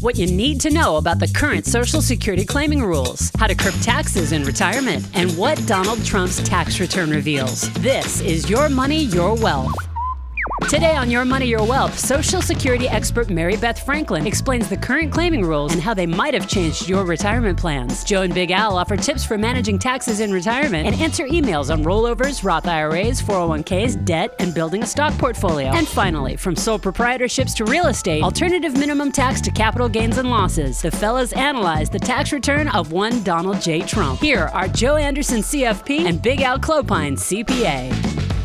What you need to know about the current Social Security claiming rules, how to curb taxes in retirement, and what Donald Trump's tax return reveals. This is Your Money, Your Wealth. Today on Your Money, Your Wealth, Social Security expert Mary Beth Franklin explains the current claiming rules and how they might have changed your retirement plans. Joe and Big Al offer tips for managing taxes in retirement and answer emails on rollovers, Roth IRAs, 401ks, debt, and building a stock portfolio. And finally, from sole proprietorships to real estate, alternative minimum tax to capital gains and losses, the fellas analyze the tax return of one Donald J. Trump. Here are Joe Anderson, CFP, and Big Al Clopine, CPA.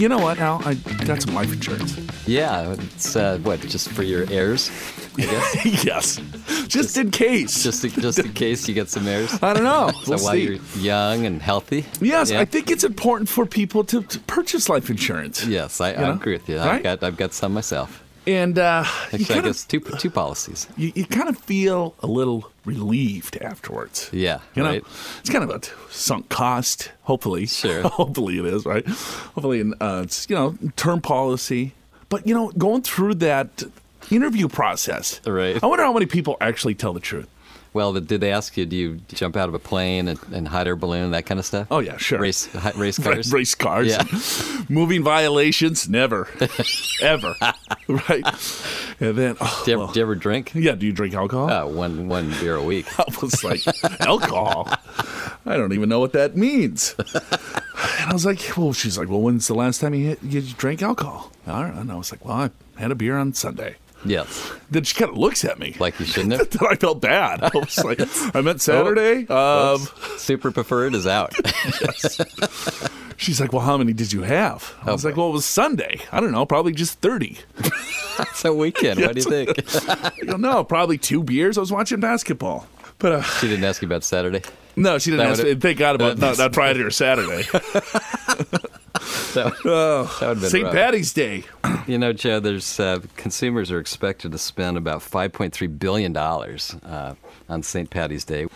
You know what, Al? I got some life insurance. Yeah, it's uh, what just for your heirs, I guess. yes, just in case. just just in case you get some heirs. I don't know. So We'll while see. you're young and healthy. Yes, Yeah. I think it's important for people to, to purchase life insurance. Yes, I, I agree with you. Right? I've got I've got some myself. And uh, Actually, I guess of, two two policies. you, you kind of feel a little relieved afterwards. Yeah, You know, right. it's kind of a sunk cost. Hopefully, Sure. hopefully it is right. Hopefully, uh, it's you know term policy. But you know, going through that interview process, Right. I wonder how many people actually tell the truth. Well, did they ask you? Do you jump out of a plane and, and hide air balloon, that kind of stuff? Oh yeah, sure. Race race cars. race cars, Yeah. moving violations, never, ever, right? And then, oh, Do you, ever, well, do you ever drink? yeah, do you drink alcohol? Uh, one one beer a week. I was like, alcohol? I don't even know what that means. And I was like, well, she's like, well, when's the last time you, you drank alcohol? I. And I was like, well, I had a beer on Sunday. Yes, Then she kind of looks at me. like you shouldn't have. then I felt bad. I was like, I meant Saturday. Oh. Um, Super preferred is out. she's like, well, how many did you have? I was like, well, it was Sunday. I don't know, probably just 30. it's a weekend. What do you think? I go, no, probably two beers. I was watching basketball. But uh, She didn't ask you about Saturday. no, she didn't That ask me. Thank God about not, not Friday or Saturday. That, Oh, that would St. rough. Patty's Day. You know, Joe, there's uh, consumers are expected to spend about 5.3 billion dollars uh, on St. Patty's Day.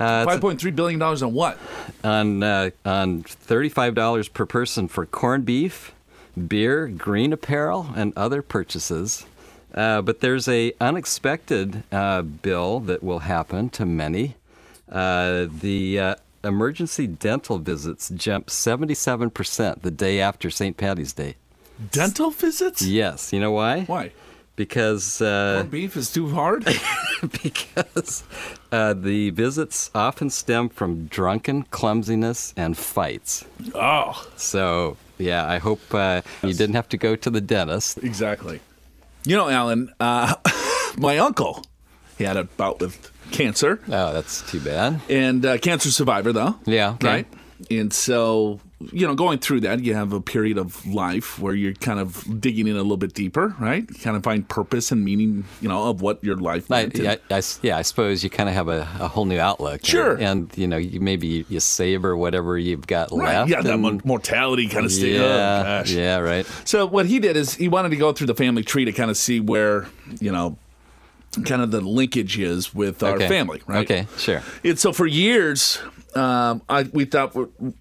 Uh, Five point three billion dollars on what? on uh, on thirty-five dollars per person for corned beef, beer, green apparel, and other purchases. Uh, but there's a unexpected uh, bill that will happen to many. Uh, the uh, emergency dental visits jump 77% the day after St. Patty's Day. Dental visits? Yes, you know why? Why? Because uh, Corned beef is too hard. because uh, the visits often stem from drunken clumsiness and fights. oh, So, yeah, I hope uh, you didn't have to go to the dentist. exactly. You know, Alan, uh, my uncle, he had a bout with cancer, Oh, that's too bad. and uh, cancer survivor though. Yeah, okay. Right. And so, you know, going through that, you have a period of life where you're kind of digging in a little bit deeper, right? You kind of find purpose and meaning, you know, of what your life I, meant. I- I yeah, I suppose you kind of have a, a whole new outlook. Sure. And, and, you know, you, maybe you, savor whatever you've got Right, left. yeah, that and- mo- mortality kind of state. yeah, oh, yeah, right. So what he did is he wanted to go through the family tree to kind of see where you know, kind of the linkage is with our Okay. family, right? Okay, sure. And so for years, um, I we thought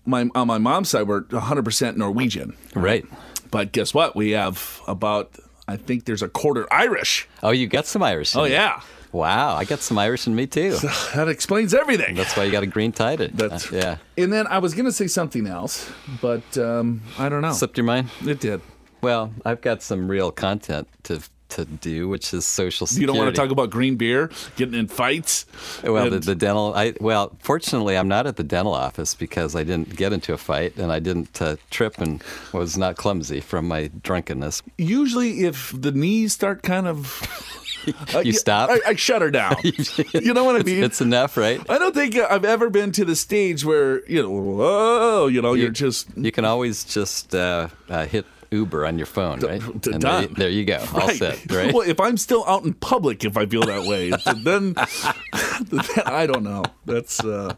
my on my mom's side we're 100 percent Norwegian, Right. but guess what? We have about I think there's a quarter Irish. Oh, you got some Irish. in Oh you. yeah, Wow, I got some Irish in me too. that explains everything. That's why you got a green tied it. That's- Uh, yeah. And then I was gonna say something else, but um, I don't know. Slipped your mind? It did. Well, I've got some real content to to do, which is social security. You don't want to talk about green beer, getting in fights. Well, the, the dental. I well, fortunately, I'm not at the dental office because I didn't get into a fight and I didn't uh, trip and was not clumsy from my drunkenness. usually if the knees start kind of uh, You stop? I, I shut her down you know what i mean It's enough, right? i don't think i've ever been to the stage where you know whoa you know you, are just You can always just uh, uh, hit Uber on your phone, right? d- And done. there, there you go, all set, right? well if i'm still out in public if i feel that way then, then i don't know that's uh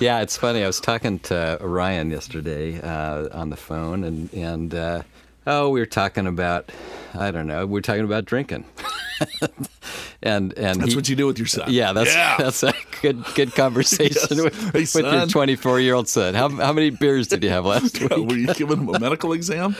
Yeah, it's funny. I was talking to Ryan yesterday uh, on the phone, and and uh, oh, we were talking about I don't know, We're talking about drinking, and and that's he- what you do with your son Yeah, that's yeah. that's a good good conversation Yes. with, Hey, with your 24 year old son. How how many beers did you have last week? were you giving him a medical exam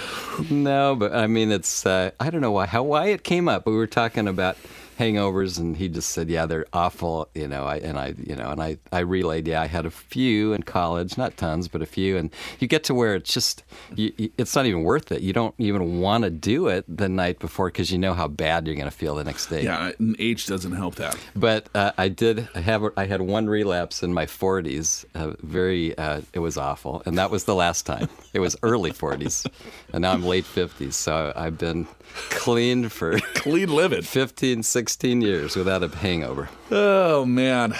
No, but I mean, it's uh, I don't know why how why it came up. We were talking about hangovers, and he just said, "Yeah, they're awful." You know, I and I, you know, and I, I relayed, "Yeah, I had a few in college, not tons, but a few." And you get to where it's just, you, it's not even worth it. You don't even want to do it the night before because you know how bad you're going to feel the next day. Yeah, age doesn't help that. But uh, I did have, I had one relapse in my 40s. Uh, very, uh, it was awful, and that was the last time. It was early 40s, and now I'm late 50s. So I've been clean for Clean living. 15, 16 years without a hangover. Oh man.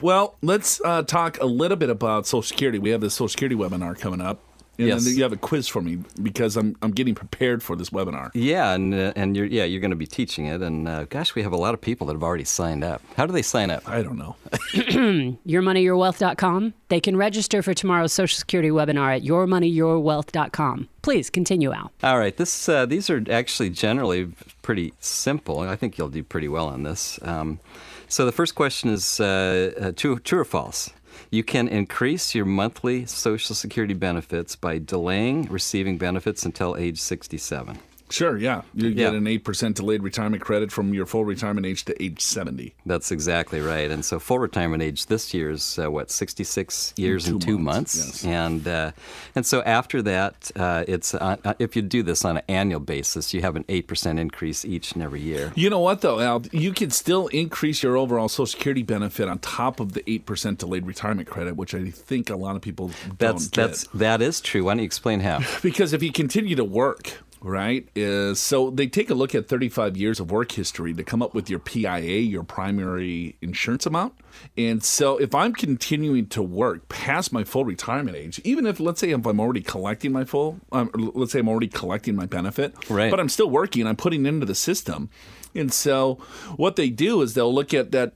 Well, let's uh, talk a little bit about Social Security. We have this Social Security webinar coming up. And Yes. then you have a quiz for me because I'm I'm getting prepared for this webinar. Yeah, and uh, and you're yeah you're going to be teaching it, and uh, gosh, we have a lot of people that have already signed up. How do they sign up? I don't know. yourmoneyyourwealth.com. They can register for tomorrow's Social Security webinar at yourmoneyyourwealth.com. Please continue, Al. All right, this uh, these are actually generally pretty simple. I think you'll do pretty well on this. Um, so the first question is uh, uh, true, true or false? You can increase your monthly Social Security benefits by delaying receiving benefits until age 67. Sure, yeah. You get Yeah. an 8% delayed retirement credit from your full retirement age to age 70. That's exactly right. And so full retirement age this year is uh, what 66 years two and two months, months. yes. And uh, and so after that, uh, it's uh, uh, if you do this on an annual basis, you have an eight percent increase each and every year. You know what, though, Al? You can still increase your overall Social Security benefit on top of the 8% delayed retirement credit, which I think a lot of people That's don't that's get. that is true. Why don't you explain how? Because if you continue to work, right, is so they take a look at 35 years of work history to come up with your PIA, your primary insurance amount. And so if I'm continuing to work past my full retirement age, even if, let's say, if I'm already collecting my full, um, let's say I'm already collecting my benefit, Right. but I'm still working, and I'm putting into the system. And so what they do is they'll look at that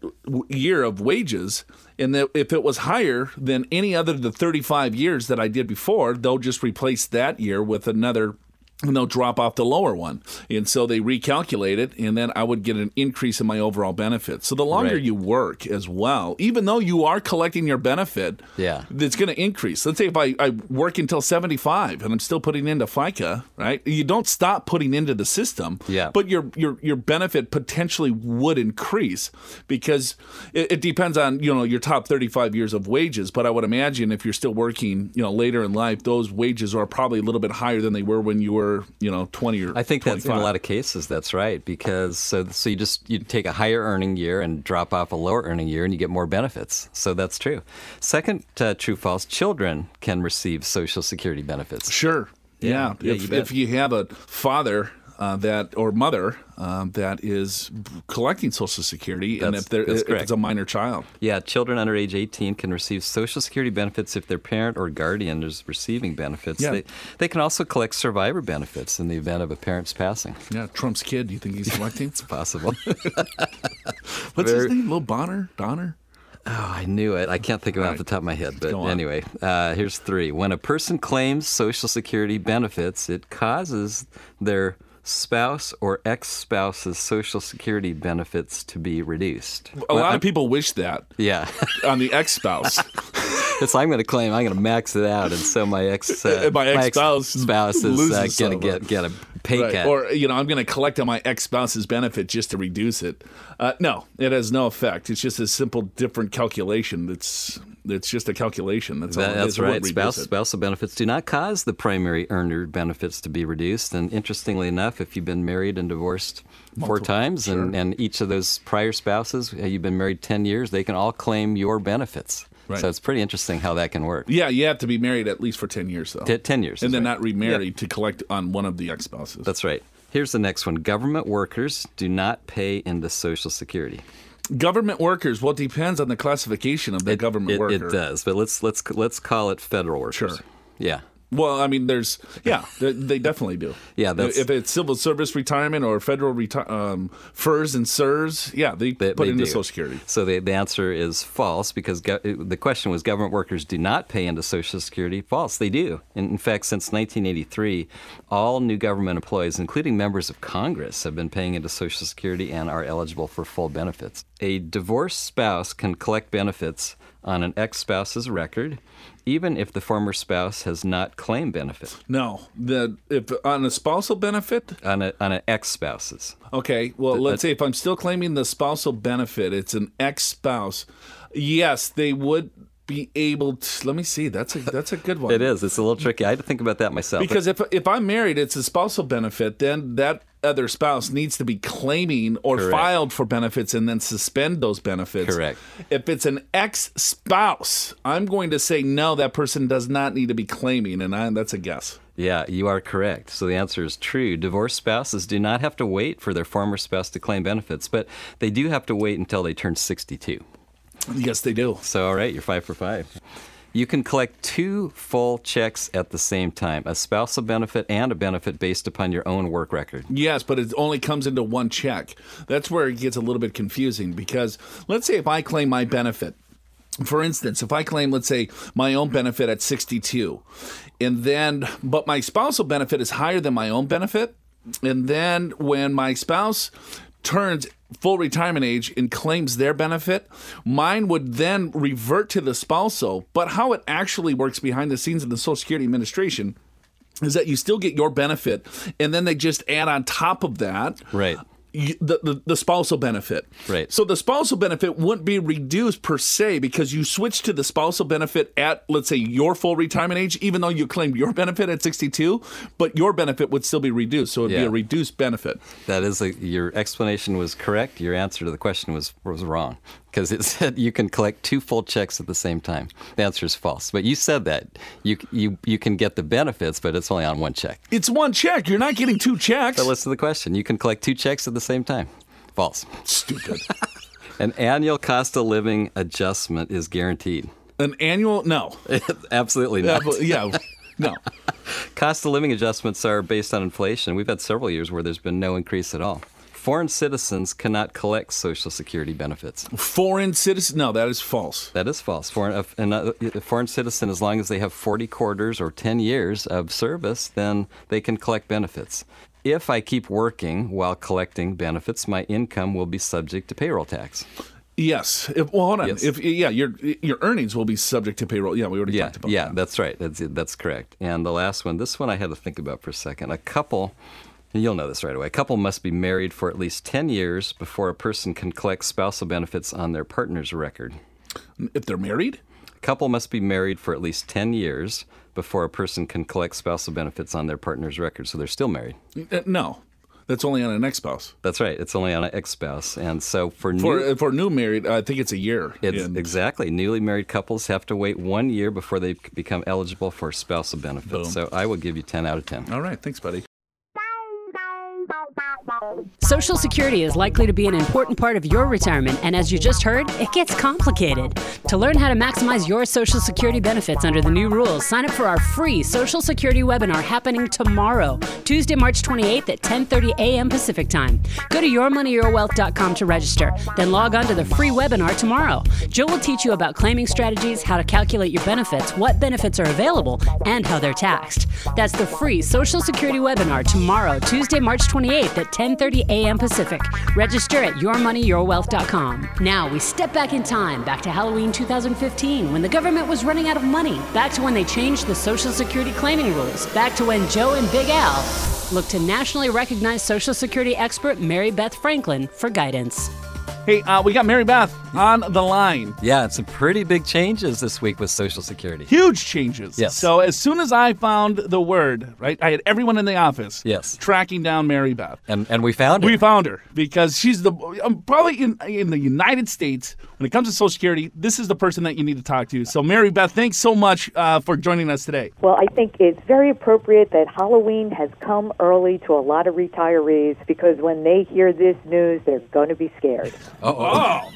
year of wages, and if it was higher than any other of the 35 years that I did before, they'll just replace that year with another and they'll drop off the lower one. And so they recalculate it, and then I would get an increase in my overall benefit. So the longer Right. you work as well, even though you are collecting your benefit, Yeah. it's going to increase. Let's say if I, I work until 75 and I'm still putting into FICA, right? You don't stop putting into the system, Yeah. but your, your, your benefit potentially would increase because it, it depends on, you know, your top 35 years of wages. But I would imagine if you're still working, you know, later in life, those wages are probably a little bit higher than they were when you were, you know, 20 or I think that's in a lot of cases. That's right because so so you just you take a higher earning year and drop off a lower earning year and you get more benefits. So that's true. Second, uh, true false. Children can receive Social Security benefits. Sure. Yeah. Yeah, if, you if you have a father uh, that or mother um, that is collecting Social Security, and if, they're, that's if it's a minor child, Yeah, children under age 18 can receive Social Security benefits if their parent or guardian is receiving benefits. Yeah. They, they can also collect survivor benefits in the event of a parent's passing. yeah, Trump's kid. Do you think he's collecting? It's possible. What's his name? Lil Bonner? Donner? Oh, I knew it. I can't think of it off right. the top of my head. But anyway, uh, here's three. When a person claims Social Security benefits, it causes their spouse or ex spouse's Social Security benefits to be reduced. A lot of people wish that Yeah. on the ex spouse. so I'm going to claim I'm going to max it out, and so my ex uh, My ex-spouse spouse is uh, going to get get a pay Right. cut. Or, you know, I'm going to collect on my ex spouse's benefit just to reduce it. Uh, no, it has no effect. It's just a simple, different calculation. It's it's just a calculation. That's all. That- it that's. Right. Spouse, spousal benefits do not cause the primary earner benefits to be reduced. And interestingly enough, if you've been married and divorced four times, and, and each of those prior spouses, uh, you've been married 10 years, they can all claim your benefits. Right. So it's pretty interesting how that can work. Yeah, you have to be married at least for 10 years, though. T- 10 years. and then right. not remarried to collect on one of the ex spouses. That's right. Here's the next one Government workers do not pay into Social Security. Government workers, well, it depends on the classification of the government it, worker. It does, but let's let's let's call it federal workers. Sure. Yeah. Well, I mean, there's, yeah, they, they definitely do. Yeah, that's- if it's civil service retirement or federal reti- um, FERS and CSRS, yeah, they, They- put they into do. Social Security. So the, the answer is false because go, the question was government workers do not pay into Social Security. False, they do. In, in fact, since 1983, all new government employees, including members of Congress, have been paying into Social Security and are eligible for full benefits. A divorced spouse can collect benefits on an ex spouse's record, even if the former spouse has not claimed benefit. No, the if on a spousal benefit. On, a, on an ex spouse's. Okay, well, let's say if I'm still claiming the spousal benefit, it's an ex spouse. Yes, they would be able to. Let me see. That's a that's a good one. It is. It's a little tricky. I had to think about that myself. Because if if I'm married, it's a spousal benefit. Then that other spouse needs to be claiming or Correct. filed for benefits and then suspend those benefits. Correct. If it's an ex-spouse, I'm going to say no. That person does not need to be claiming, and I, that's a guess. Yeah, you are correct. So the answer is true. Divorced spouses do not have to wait for their former spouse to claim benefits, but they do have to wait until they turn 62. Yes, they do. So, all right, you're five for five. You can collect two full checks at the same time a spousal benefit and a benefit based upon your own work record. Yes, but it only comes into one check. That's where it gets a little bit confusing because let's say if I claim my benefit, for instance, if I claim, let's say, my own benefit at 62, and then, but my spousal benefit is higher than my own benefit, and then when my spouse turns full retirement age and claims their benefit, mine would then revert to the spousal. But how it actually works behind the scenes in the Social Security Administration is that you still get your benefit, and then they just add on top of that Right. The, the, the spousal benefit. Right. So the spousal benefit wouldn't be reduced per se because you switch to the spousal benefit at, let's say, your full retirement age, even though you claimed your benefit at 62, but your benefit would still be reduced. So it'd be a reduced benefit. That is a, your explanation was correct. Your answer to the question was was wrong because it said you can collect two full checks at the same time. The answer is false. But you said that you you you can get the benefits, but it's only on one check. It's one check. You're not getting two checks. So listen to the question. You can collect two checks at the same time. False. Stupid. An annual cost of living adjustment is guaranteed. An annual? No. Absolutely not. but- yeah. No. Cost of living adjustments are based on inflation. We've had several years where there's been no increase at all. Foreign citizens cannot collect Social Security benefits. Foreign citizen? No, that is false. That is false. Foreign, an- uh, a foreign citizen, as long as they have 40 quarters or 10 years of service, then they can collect benefits. If I keep working while collecting benefits, my income will be subject to payroll tax. Yes. If, well, hold on. Yes. If yeah, your your earnings will be subject to payroll. Yeah, we already Yeah, talked about that. yeah, that. that's right. That's that's correct. And the last one, this one I had to think about for a second. A couple, you'll know this right away. A couple must be married for at least 10 years before a person can collect spousal benefits on their partner's record. If they're married? A couple must be married for at least 10 years before a person can collect spousal benefits on their partner's record. So they're still married. Uh, No. That's only on an ex-spouse. That's right. It's only on an ex-spouse. And so for new For uh, for new married, I think it's a year. It's exactly. Newly married couples have to wait one year before they become eligible for spousal benefits. Boom. So I will give you 10 out of 10. All right, thanks, buddy. Social Security is likely to be an important part of your retirement, and as you just heard, it gets complicated. To learn how to maximize your Social Security benefits under the new rules, sign up for our free Social Security webinar happening tomorrow, Tuesday, March 28th at 10:30 a.m. Pacific Time. Go to yourmoneyyourwealth.com to register, then log on to the free webinar tomorrow. Joe will teach you about claiming strategies, how to calculate your benefits, what benefits are available, and how they're taxed. That's the free Social Security webinar tomorrow, Tuesday, March 28th at 10:30 a.m. Pacific. Register at yourmoneyyourwealth.com. Now we step back in time, back to Halloween 2015, when the government was running out of money, back to when they changed the Social Security claiming rules, back to when Joe and Big Al looked to nationally recognized Social Security expert Mary Beth Franklin for guidance. Hey, uh, we got Mary Beth on the line. Yeah, it's some pretty big changes this week with Social Security. Huge changes. Yes. So as soon as I found the word, right, I had everyone in the office. Yes. Tracking down Mary Beth. And and we found it. We found her because she's the um, probably in in the United States when it comes to Social Security. This is the person that you need to talk to. So Mary Beth, thanks so much uh, for joining us today. Well, I think it's very appropriate that Halloween has come early to a lot of retirees because when they hear this news, they're going to be scared. Oh,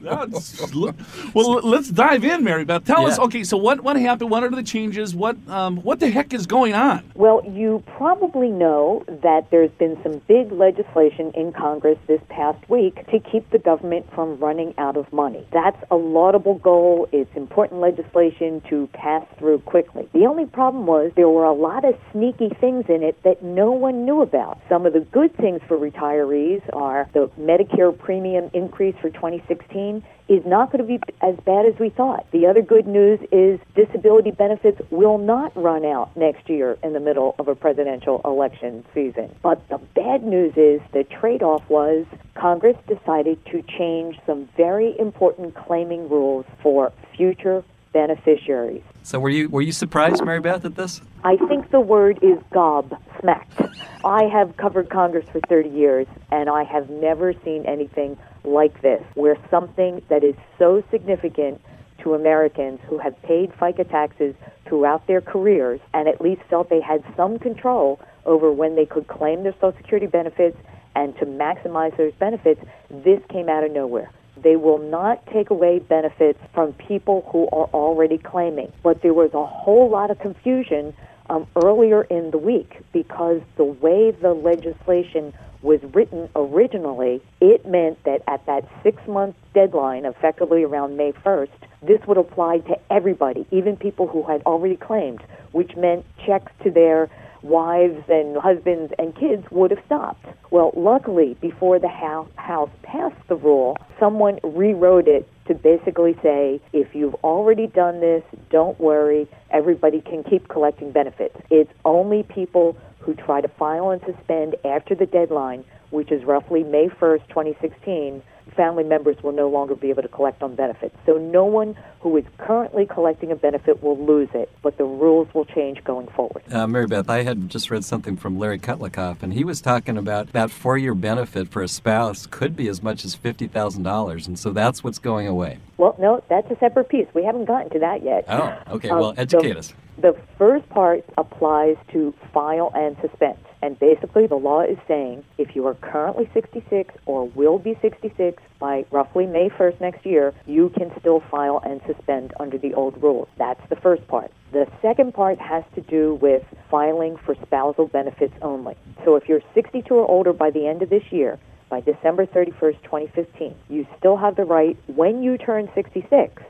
That's- well, let's dive in, Mary Beth. Tell us, okay, so what what happened? What are the changes? What um, what the heck is going on? Well, you probably know that there's been some big legislation in Congress this past week to keep the government from running out of money. That's a laudable goal. It's important legislation to pass through quickly. The only problem was there were a lot of sneaky things in it that no one knew about. Some of the good things for retirees are the Medicare premium increase for 2016 is not going to be as bad as we thought. The other good news is disability benefits will not run out next year in the middle of a presidential election season. But the bad news is the trade off was Congress decided to change some very important claiming rules for future beneficiaries. So were you were you surprised, Mary Beth, at this? I think the word is gobsmacked. I have covered Congress for 30 years, and I have never seen anything like this, where something that is so significant to Americans who have paid FICA taxes throughout their careers and at least felt they had some control over when they could claim their Social Security benefits and to maximize those benefits, this came out of nowhere. They will not take away benefits from people who are already claiming. But there was a whole lot of confusion um, earlier in the week because the way the legislation was written originally, it meant that at that six month deadline, effectively around May 1st, this would apply to everybody, even people who had already claimed, which meant checks to their wives and husbands and kids would have stopped. Well, luckily, before the House passed the rule, someone rewrote it to basically say if you've already done this, don't worry, everybody can keep collecting benefits. It's only people who try to file and suspend after the deadline, which is roughly May 1st, 2016, family members will no longer be able to collect on benefits. So no one who is currently collecting a benefit will lose it, but the rules will change going forward. Uh, Mary Beth, I had just read something from Larry Kotlikoff, and he was talking about that four year benefit for a spouse could be as much as $50,000, and so that's what's going away. Well, no, that's a separate piece. We haven't gotten to that yet. Oh, okay. Um, well, educate the, us. The first part applies to file and suspend. And basically, the law is saying if you are currently 66 or will be 66 by roughly May 1st next year, you can still file and suspend under the old rules. That's the first part. The second part has to do with filing for spousal benefits only. So if you're 62 or older by the end of this year, by December 31st, 2015, you still have the right, when you turn 66,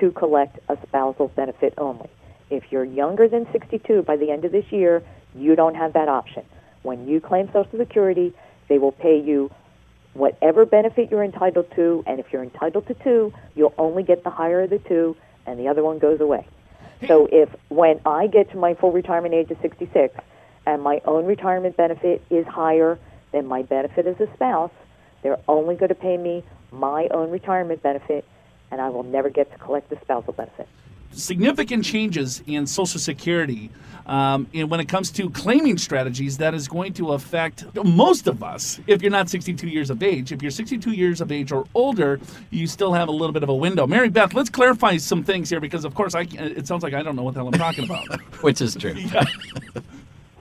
to collect a spousal benefit only. If you're younger than 62 by the end of this year, you don't have that option. When you claim Social Security, they will pay you whatever benefit you're entitled to, and if you're entitled to two, you'll only get the higher of the two, and the other one goes away. So if when I get to my full retirement age of 66 and my own retirement benefit is higher than my benefit as a spouse, they're only going to pay me my own retirement benefit, and I will never get to collect the spousal benefit significant changes in Social Security um, and when it comes to claiming strategies that is going to affect most of us if you're not 62 years of age. If you're 62 years of age or older, you still have a little bit of a window. Mary Beth, let's clarify some things here because, of course, I, it sounds like I don't know what the hell I'm talking about. Which is true. Yeah.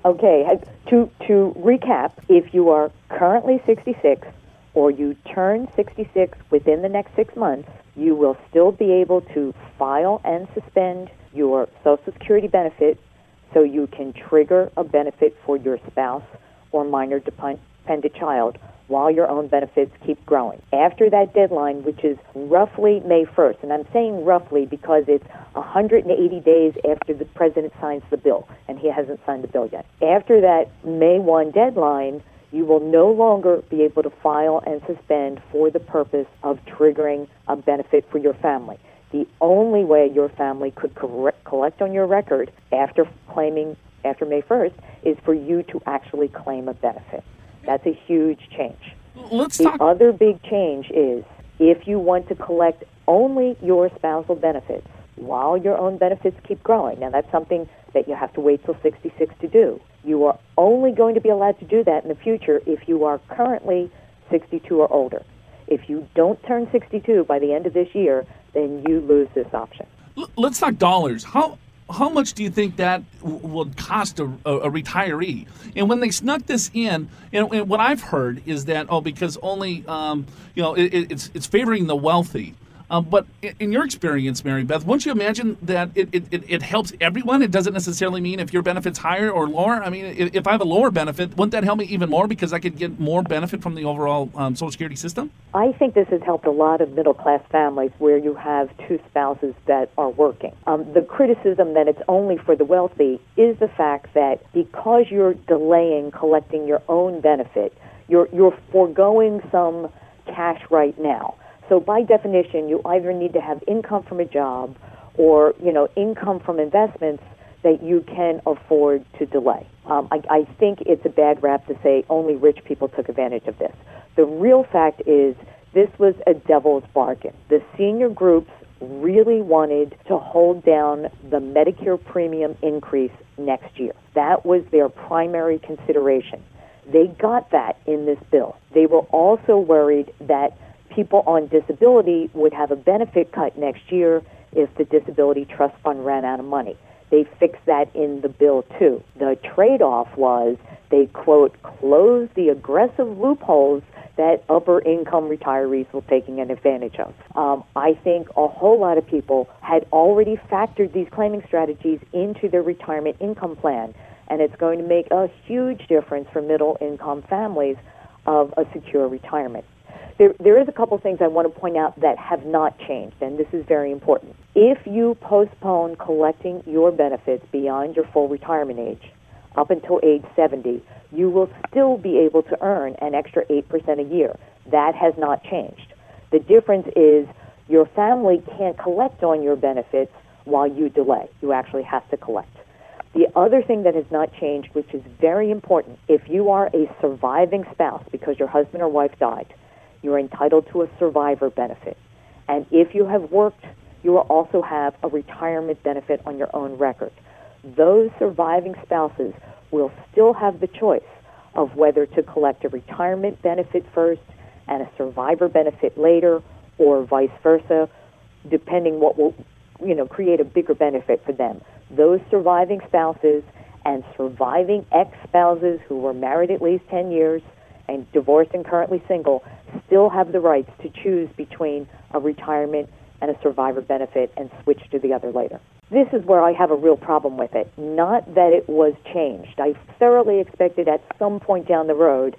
Okay, to, to recap, if you are currently 66 or you turn 66 within the next six months, you will still be able to file and suspend your Social Security benefit so you can trigger a benefit for your spouse or minor dependent child while your own benefits keep growing. After that deadline, which is roughly May 1st, and I'm saying roughly because it's 180 days after the president signs the bill, and he hasn't signed the bill yet. After that May 1 deadline, you will no longer be able to file and suspend for the purpose of triggering a benefit for your family. The only way your family could correct, collect on your record after claiming after May 1st is for you to actually claim a benefit. That's a huge change. Let's the talk. other big change is if you want to collect only your spousal benefits while your own benefits keep growing. Now, that's something that you have to wait till 66 to do. You are only going to be allowed to do that in the future if you are currently 62 or older. If you don't turn 62 by the end of this year, then you lose this option. Let's talk dollars. How how much do you think that w- would cost a, a, a, retiree? And when they snuck this in, and, and, what I've heard is that oh, because only um, you know it, it's it's favoring the wealthy. Um, but in your experience, Mary Beth, wouldn't you imagine that it, it, it, helps everyone? It doesn't necessarily mean if your benefit's higher or lower. I mean, if I have a lower benefit, wouldn't that help me even more because I could get more benefit from the overall um, Social Security system? I think this has helped a lot of middle class families where you have two spouses that are working. Um, the criticism that it's only for the wealthy is the fact that because you're delaying collecting your own benefit, you're, you're foregoing some cash right now. So by definition, you either need to have income from a job or, you know, income from investments that you can afford to delay. Um, I, I think it's a bad rap to say only rich people took advantage of this. The real fact is this was a devil's bargain. The senior groups really wanted to hold down the Medicare premium increase next year. That was their primary consideration. They got that in this bill. They were also worried that people on disability would have a benefit cut next year if the disability trust fund ran out of money. They fixed that in the bill too. The trade off was they, quote, closed the aggressive loopholes that upper income retirees were taking advantage of. Um, I think a whole lot of people had already factored these claiming strategies into their retirement income plan, and it's going to make a huge difference for middle income families of a secure retirement. There, there is a couple things I want to point out that have not changed, and this is very important. If you postpone collecting your benefits beyond your full retirement age, up until age 70, you will still be able to earn an extra 8% a year. That has not changed. The difference is your family can't collect on your benefits while you delay. You actually have to collect. The other thing that has not changed, which is very important, if you are a surviving spouse because your husband or wife died, you're entitled to a survivor benefit. And if you have worked, you will also have a retirement benefit on your own record. Those surviving spouses will still have the choice of whether to collect a retirement benefit first and a survivor benefit later or vice versa, depending what will you know create a bigger benefit for them. Those surviving spouses and surviving ex-spouses who were married at least 10 years and divorced and currently single still have the rights to choose between a retirement and a survivor benefit and switch to the other later. This is where I have a real problem with it. Not that it was changed. I thoroughly expected at some point down the road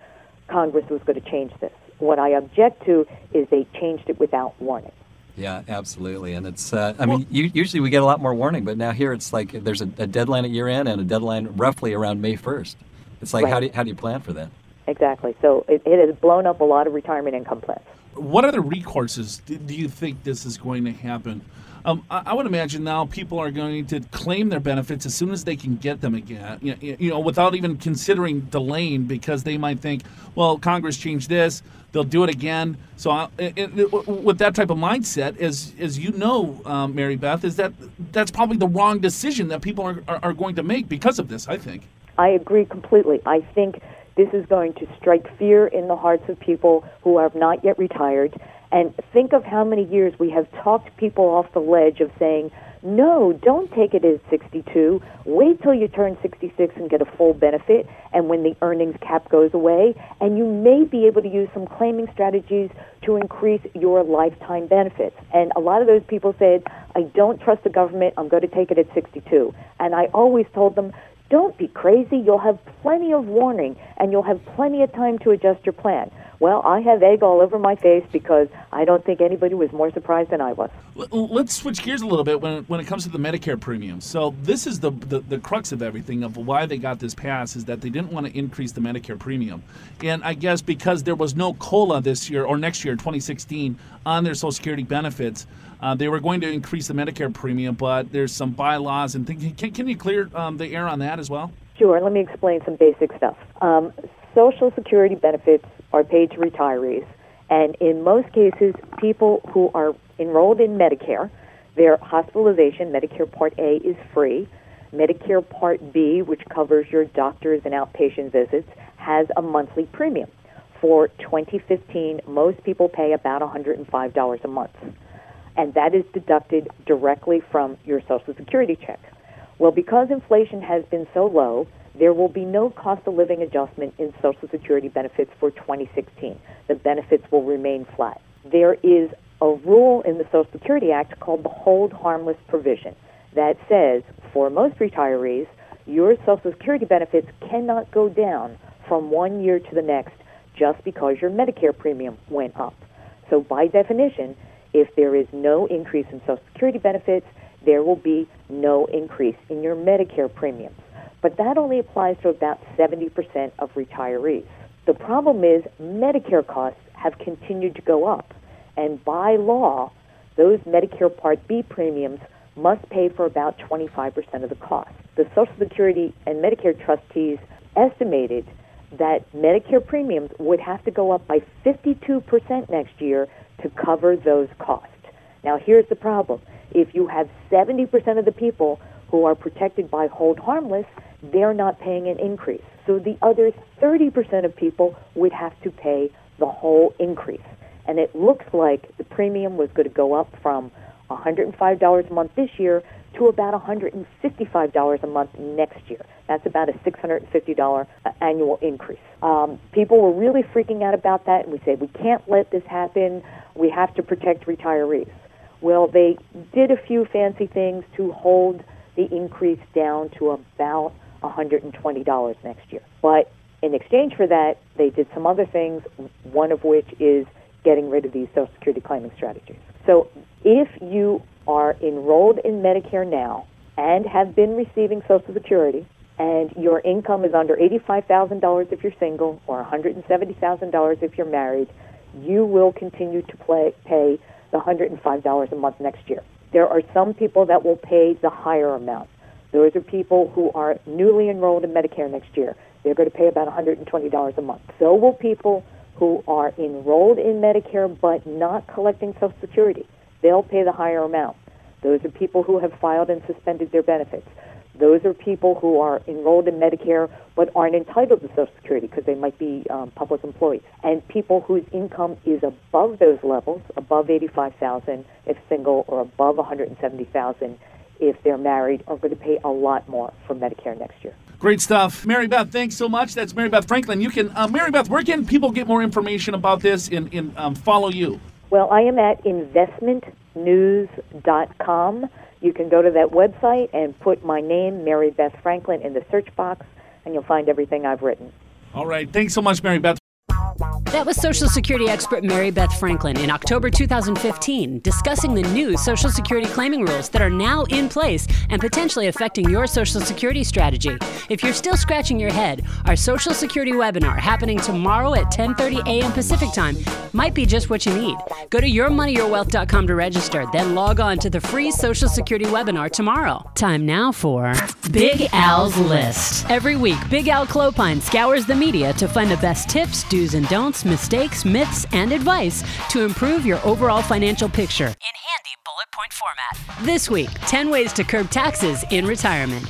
Congress was going to change this. What I object to is they changed it without warning. Yeah, absolutely. And it's, uh, I mean, you, usually we get a lot more warning, but now here it's like there's a, a deadline at year end and a deadline roughly around May 1st. It's like, right. how, do you, how do you plan for that? Exactly. So it, it has blown up a lot of retirement income plans. What other recourses do you think this is going to happen? Um, I, I, would imagine now people are going to claim their benefits as soon as they can get them again, you know, you know, without even considering delaying because they might think, well, Congress changed this, they'll do it again. So, I, it, it, with that type of mindset, as as you know, um, Mary Beth, is that that's probably the wrong decision that people are, are, are going to make because of this. I think. I agree completely. I think this is going to strike fear in the hearts of people who have not yet retired. And think of how many years we have talked people off the ledge of saying, no, don't take it at 62. Wait till you turn 66 and get a full benefit, and when the earnings cap goes away, and you may be able to use some claiming strategies to increase your lifetime benefits. And a lot of those people said, I don't trust the government, I'm going to take it at 62. And I always told them, don't be crazy. You'll have plenty of warning and you'll have plenty of time to adjust your plan. Well, I have egg all over my face because I don't think anybody was more surprised than I was. Let's switch gears a little bit when, when it comes to the Medicare premium. So this is the, the, the crux of everything of why they got this pass is that they didn't want to increase the Medicare premium. And I guess because there was no COLA this year or next year, 2016, on their Social Security benefits, uh, they were going to increase the Medicare premium, but there's some bylaws and things. Can, can you clear um, the air on that as well? Sure. Let me explain some basic stuff. Um, Social Security benefits are paid to retirees, and in most cases, people who are enrolled in Medicare, their hospitalization, Medicare Part A, is free. Medicare Part B, which covers your doctors and outpatient visits, has a monthly premium. For 2015, most people pay about $105 a month, and that is deducted directly from your Social Security check. Well, because inflation has been so low, there will be no cost of living adjustment in Social Security benefits for 2016. The benefits will remain flat. There is a rule in the Social Security Act called the hold harmless provision that says for most retirees, your Social Security benefits cannot go down from one year to the next just because your Medicare premium went up. So, by definition, if there is no increase in Social Security benefits, there will be no increase in your Medicare premiums but that only applies to about 70% of retirees. The problem is Medicare costs have continued to go up. And by law, those Medicare Part B premiums must pay for about 25% of the cost. The Social Security and Medicare trustees estimated that Medicare premiums would have to go up by 52% next year to cover those costs. Now, here's the problem. If you have 70% of the people who are protected by hold harmless, they're not paying an increase. So the other 30% of people would have to pay the whole increase. And it looks like the premium was going to go up from $105 a month this year to about $155 a month next year. That's about a $650 annual increase. Um, people were really freaking out about that, and we said, we can't let this happen. We have to protect retirees. Well, they did a few fancy things to hold the increase down to about $120 next year. But in exchange for that, they did some other things, one of which is getting rid of these Social Security claiming strategies. So if you are enrolled in Medicare now and have been receiving Social Security, and your income is under $85,000 if you're single or $170,000 if you're married, you will continue to play, pay the $105 a month next year. There are some people that will pay the higher amount. Those are people who are newly enrolled in Medicare next year. They're going to pay about $120 a month. So will people who are enrolled in Medicare but not collecting Social Security. They'll pay the higher amount. Those are people who have filed and suspended their benefits. Those are people who are enrolled in Medicare but aren't entitled to Social Security because they might be um, public employees. And people whose income is above those levels, above 85,000 if single or above 170,000 if they're married, are going to pay a lot more for Medicare next year. Great stuff. Mary Beth, thanks so much. That's Mary Beth Franklin. You can, uh, Mary Beth, where can people get more information about this and, and um, follow you? Well, I am at investmentnews.com. You can go to that website and put my name, Mary Beth Franklin, in the search box, and you'll find everything I've written. All right. Thanks so much, Mary Beth. That was Social Security expert Mary Beth Franklin in October 2015 discussing the new Social Security claiming rules that are now in place and potentially affecting your Social Security strategy. If you're still scratching your head, our Social Security webinar happening tomorrow at 10:30 a.m. Pacific Time might be just what you need. Go to yourmoneyyourwealth.com to register, then log on to the free Social Security webinar tomorrow. Time now for Big Al's List. Every week, Big Al Clopine scours the media to find the best tips, do's and don'ts, mistakes, myths, and advice to improve your overall financial picture in handy bullet point format. This week, 10 ways to curb taxes in retirement.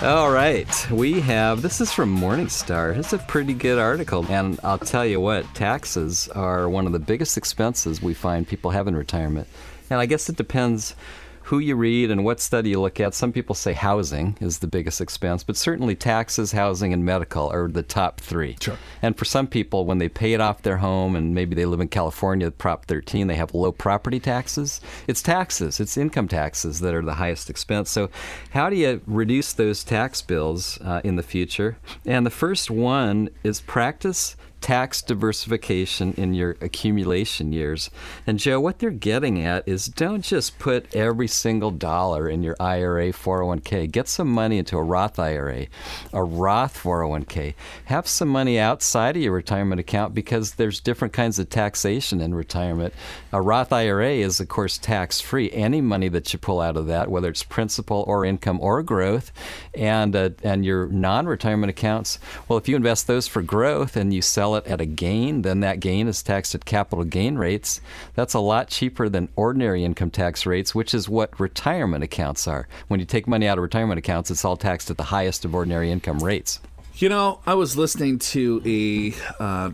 All right, we have this is from Morningstar. It's a pretty good article, and I'll tell you what, taxes are one of the biggest expenses we find people have in retirement. And I guess it depends who you read and what study you look at. Some people say housing is the biggest expense, but certainly taxes, housing, and medical are the top three. Sure. And for some people, when they pay it off their home and maybe they live in California, Prop 13, they have low property taxes. It's taxes, it's income taxes that are the highest expense. So, how do you reduce those tax bills uh, in the future? And the first one is practice tax diversification in your accumulation years. And Joe, what they're getting at is don't just put every single dollar in your IRA 401k. Get some money into a Roth IRA, a Roth 401k. Have some money outside of your retirement account because there's different kinds of taxation in retirement. A Roth IRA is, of course, tax free. Any money that you pull out of that, whether it's principal or income or growth, and uh, and your non-retirement accounts, well, if you invest those for growth and you sell it at a gain, then that gain is taxed at capital gain rates. That's a lot cheaper than ordinary income tax rates, which is what retirement accounts are. When you take money out of retirement accounts, it's all taxed at the highest of ordinary income rates. You know, I was listening to a uh,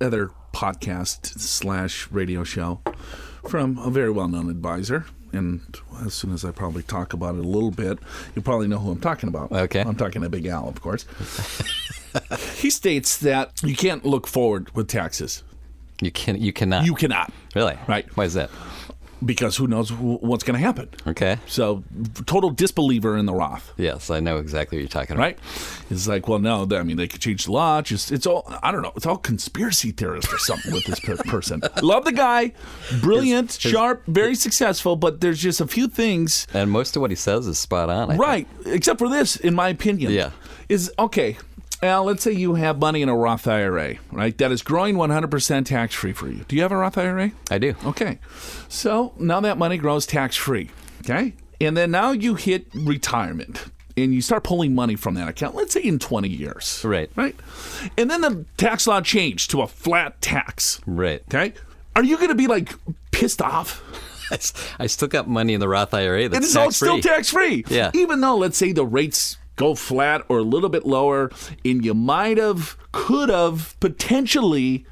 other podcast slash radio show from a very well known advisor. And as soon as I probably talk about it a little bit, you probably know who I'm talking about. Okay. I'm talking to Big Al, of course. he states that you can't look forward with taxes. You can you cannot. You cannot. really Right. Why is that? Because who knows what's going to happen. Okay. So, total disbeliever in the Roth. Yes, I know exactly what you're talking about. right? It's like, well, no, I mean, they could change the law. Just it's all I don't know. It's all conspiracy theorist or something with this per- person. Love the guy, brilliant, sharp, very successful, but there's just a few things, And most of what he says is spot on. I think. right? Except for this, in my opinion, Yeah. is okay. Well, let's say you have money in a Roth IRA, right? That is growing 100% tax free for you. Do you have a Roth IRA? I do. Okay. So now that money grows tax free. Okay. And then now you hit retirement and you start pulling money from that account, let's say in 20 years. Right. Right. And then the tax law changed to a flat tax. Right. Okay. Are you going to be like pissed off? I still got money in the Roth IRA that's and it's all still tax free. Yeah. Even though, let's say, the rates go flat or a little bit lower, and you might have, could have potentially,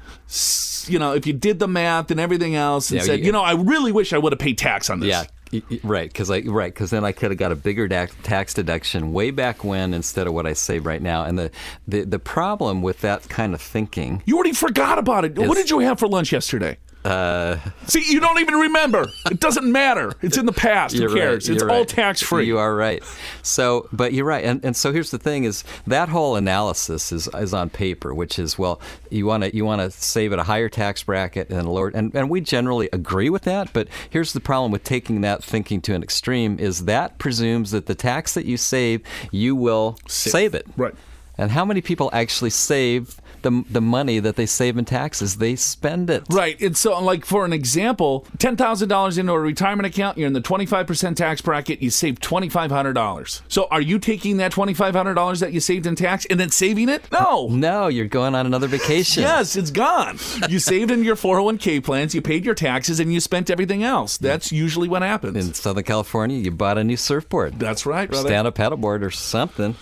you know, if you did the math and everything else, and Yeah, said, you- you know, I really wish I would have paid tax on this. Yeah, right. Because I right because then I could have got a bigger da- tax deduction way back when instead of what I save right now. And the, the the problem with that kind of thinking, You already forgot about it. what did you have for lunch yesterday? Uh, See, you don't even remember. It doesn't matter. It's in the past. Who cares? Right, it's you're all right. tax free. You are right. So, but you're right. And and so here's the thing: is that whole analysis is is on paper, which is well, you want to you want to save at a higher tax bracket and a lower, and and we generally agree with that. But here's the problem with taking that thinking to an extreme: is that presumes that the tax that you save, you will save it. Right. And how many people actually save the, the money that they save in taxes? They spend it. Right. And so, like, for an example, $10,000 into a retirement account, you're in the 25% tax bracket, you save $2,500. So, are you taking that $2,500 that you saved in tax and then saving it? No. No, you're going on another vacation. Yes, it's gone. You saved in your 401k plans, you paid your taxes, and you spent everything else. That's usually what happens. In Southern California, you bought a new surfboard. That's right, brother. stand up paddleboard or something.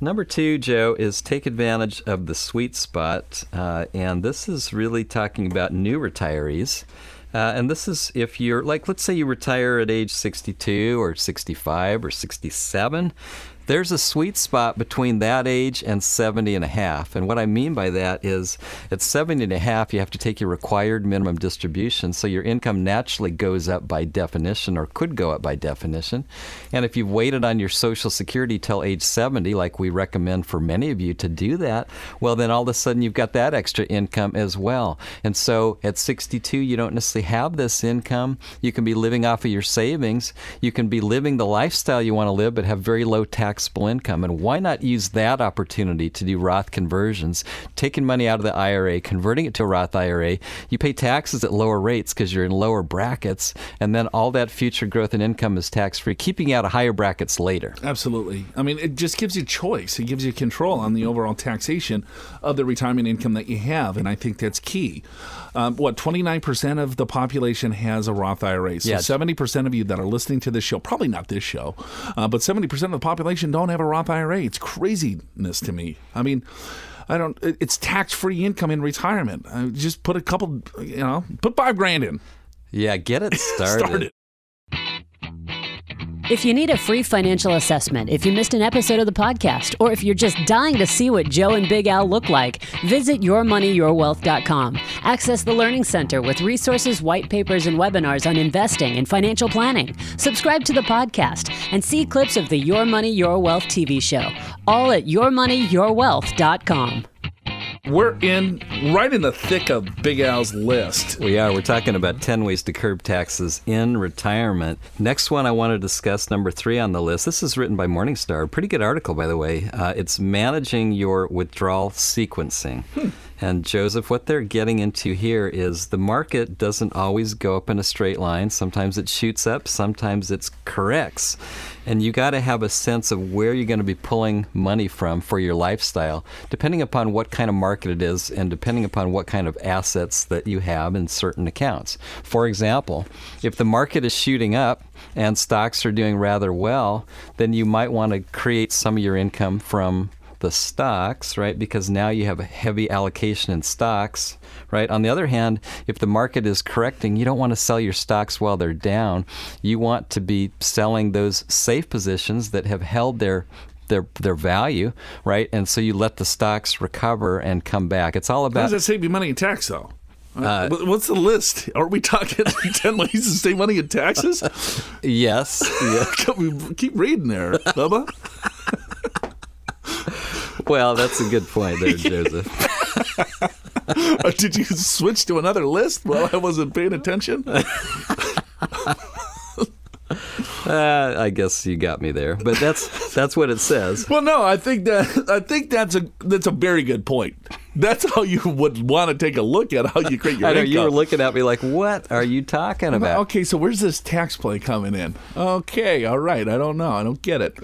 Number two, Joe, is take advantage of the sweet spot. Uh, and this is really talking about new retirees. Uh, and this is if you're, like, let's say you retire at age 62 or 65 or 67. There's a sweet spot between that age and 70 and a half. And what I mean by that is at 70 and a half, you have to take your required minimum distribution. So your income naturally goes up by definition or could go up by definition. And if you've waited on your Social Security till age 70, like we recommend for many of you to do that, well, then all of a sudden you've got that extra income as well. And so at 62, you don't necessarily have this income. You can be living off of your savings. You can be living the lifestyle you want to live, but have very low taxable income. And why not use that opportunity to do Roth conversions, taking money out of the IRA, converting it to a Roth IRA? You pay taxes at lower rates because you're in lower brackets, and then all that future growth in income is tax free, keeping out of higher brackets later. Absolutely. I mean, it just gives you choice. It gives you control on the overall taxation of the retirement income that you have, and I think that's key. Um, what 29% of the population has a Roth IRA. So Yeah. 70% of you that are listening to this show, probably not this show, uh, but 70% of the population don't have a Roth IRA. It's craziness to me. I mean. I don't. It's tax-free income in retirement. Uh, just put a couple, you know, put five grand in. Yeah, get it started. Start it. If you need a free financial assessment, if you missed an episode of the podcast, or if you're just dying to see what Joe and Big Al look like, visit yourmoneyyourwealth.com. Access the Learning Center with resources, white papers, and webinars on investing and financial planning. Subscribe to the podcast and see clips of the Your Money, Your Wealth TV show, all at yourmoneyyourwealth.com. We're in right in the thick of Big Al's list. We are. We're talking about 10 ways to curb taxes in retirement. Next one I want to discuss, number three on the list. This is written by Morningstar. Pretty good article, by the way. Uh, it's managing your withdrawal sequencing. And Joseph, what they're getting into here is the market doesn't always go up in a straight line. Sometimes it shoots up, sometimes it corrects. And you got to have a sense of where you're going to be pulling money from for your lifestyle, depending upon what kind of market it is and depending upon what kind of assets that you have in certain accounts. For example, if the market is shooting up and stocks are doing rather well, then you might want to create some of your income from the stocks, right? Because now you have a heavy allocation in stocks, right? On the other hand, if the market is correcting, you don't want to sell your stocks while they're down. You want to be selling those safe positions that have held their their their value, right? And so you let the stocks recover and come back. It's all about. How does that save you money in tax, though? Uh, What's the list? Are we talking 10 ways to save money in taxes? yes, yeah. Keep reading there, Bubba. Well, that's a good point there, Joseph. Or did you switch to another list while I wasn't paying attention? Uh, I guess you got me there, but that's that's what it says. Well, no, I think that I think that's a that's a very good point. That's how you would want to take a look at how you create your I know income. you were looking at me like, "What are you talking about?" Okay, so where's this tax play coming in? Okay, all right. I don't know. I don't get it.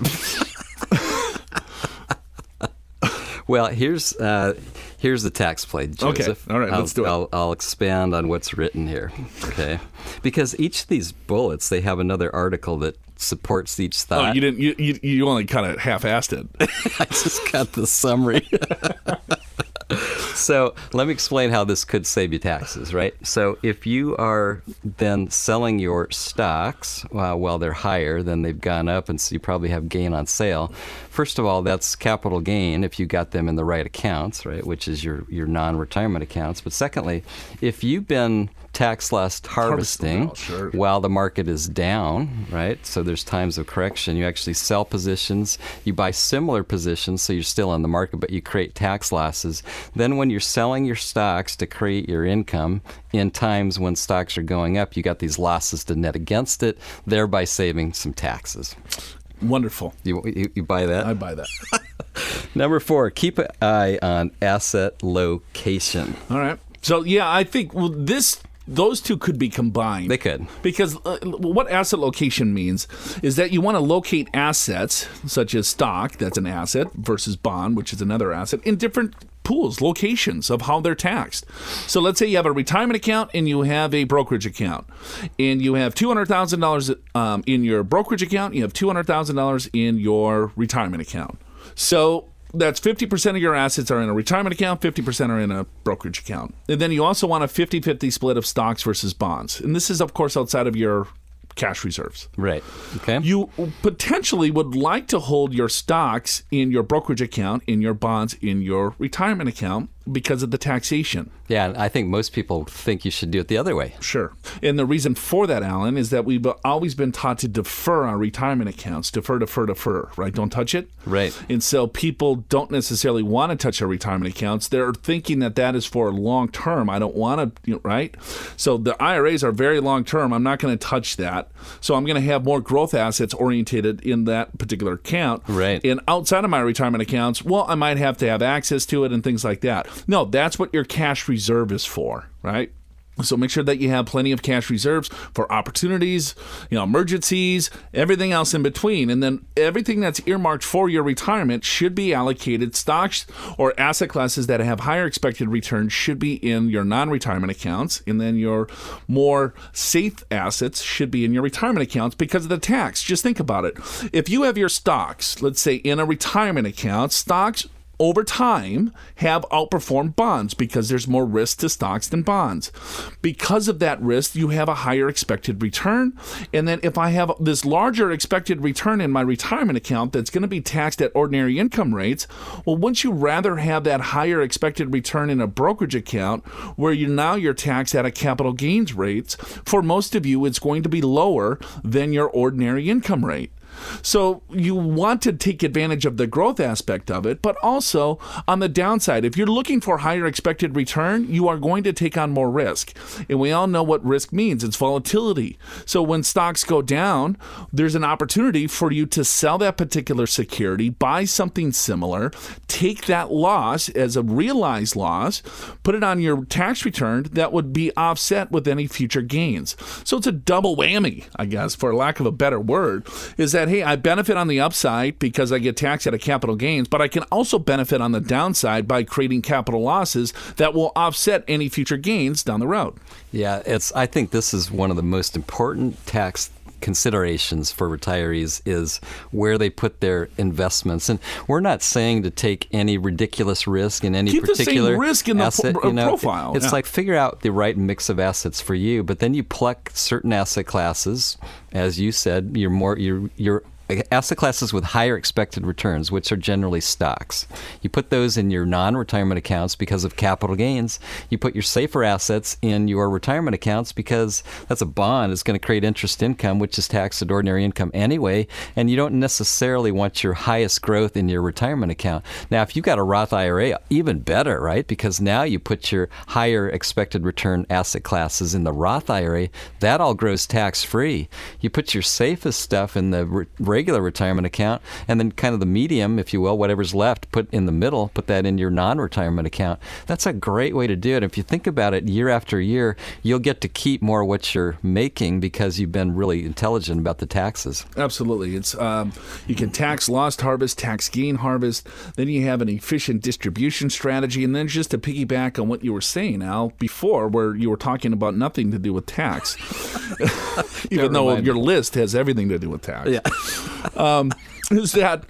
Well, here's uh, here's the tax play, Joseph. Okay, all right, I'll, let's do it. I'll, I'll expand on what's written here, okay? because each of these bullets, they have another article that supports each thought. Oh, you didn't. You you, you only kind of half-assed it. I just got the summary. so let me explain how this could save you taxes, right? So if you are then selling your stocks uh, while they're higher, then they've gone up, and so you probably have gain on sale. First of all, that's capital gain if you got them in the right accounts, right? Which is your your non-retirement accounts. But secondly, if you've been tax loss harvesting oh, sure. while the market is down, right? So there's times of correction. You actually sell positions, you buy similar positions, so you're still in the market, but you create tax losses. Then when you're selling your stocks to create your income in times when stocks are going up, you got these losses to net against it, thereby saving some taxes. Wonderful. You, you, you buy that? I buy that. Number four, keep an eye on asset location. All right. So yeah, I think well, this those two could be combined. They could. Because uh, what asset location means is that you want to locate assets, such as stock, that's an asset, versus bond, which is another asset, in different pools, locations of how they're taxed. So let's say you have a retirement account and you have a brokerage account, and you have two hundred thousand dollars um, in your brokerage account, you have two hundred thousand dollars in your retirement account. So that's 50% of your assets are in a retirement account, 50% are in a brokerage account. And then you also want a 50 50 split of stocks versus bonds. And this is, of course, outside of your cash reserves. Right. Okay. You potentially would like to hold your stocks in your brokerage account, in your bonds, in your retirement account because of the taxation. yeah, I think most people think you should do it the other way. Sure. And the reason for that, Alan, is that we've always been taught to defer our retirement accounts, defer, defer, defer, right? Don't touch it. Right. And so people don't necessarily want to touch their retirement accounts. They're thinking that that is for long term. I don't want to, right? So the IRAs are very long term. I'm not going to touch that. So I'm going to have more growth assets orientated in that particular account. Right. And outside of my retirement accounts, well, I might have to have access to it and things like that. No, that's what your cash reserve is for, right? So make sure that you have plenty of cash reserves for opportunities, you know, emergencies, everything else in between. And then everything that's earmarked for your retirement should be allocated stocks or asset classes that have higher expected returns should be in your non-retirement accounts and then your more safe assets should be in your retirement accounts because of the tax. Just think about it. If you have your stocks, let's say in a retirement account, stocks over time have outperformed bonds because there's more risk to stocks than bonds. Because of that risk, you have a higher expected return. And then if I have this larger expected return in my retirement account that's going to be taxed at ordinary income rates, well, wouldn't you rather have that higher expected return in a brokerage account where you now you're taxed at a capital gains rates? For most of you, it's going to be lower than your ordinary income rate. So you want to take advantage of the growth aspect of it, but also on the downside, if you're looking for higher expected return, you are going to take on more risk. And we all know what risk means it's volatility. So when stocks go down, there's an opportunity for you to sell that particular security, buy something similar, take that loss as a realized loss, put it on your tax return that would be offset with any future gains. So it's a double whammy, I guess, for lack of a better word, is that hey, I benefit on the upside because I get taxed at a capital gains, but I can also benefit on the downside by creating capital losses that will offset any future gains down the road. Yeah, it's. I think this is one of the most important tax considerations for retirees is where they put their investments. And we're not saying to take any ridiculous risk in any Keep the same particular risk in the asset. pro- uh, you know, profile, It's yeah. like figure out the right mix of assets for you, but then you pluck certain asset classes, as you said, you're more you're you're asset classes with higher expected returns, which are generally stocks. You put those in your non-retirement accounts because of capital gains. You put your safer assets in your retirement accounts because that's a bond. It's going to create interest income, which is taxed at ordinary income anyway. And you don't necessarily want your highest growth in your retirement account. Now, if you've got a Roth IRA, even better, right? Because now you put your higher expected return asset classes in the Roth IRA. That all grows tax free. You put your safest stuff in the re- regular retirement account, and then kind of the medium, if you will, whatever's left, put in the middle, put that in your non retirement account. That's a great way to do it. If you think about it year after year, you'll get to keep more what you're making because you've been really intelligent about the taxes. Absolutely. It's um, you can tax lost harvest, tax gain harvest. Then you have an efficient distribution strategy, and then just to piggyback on what you were saying, Al, before, where you were talking about nothing to do with tax, even though your list has everything to do with tax. Yeah. Um, is that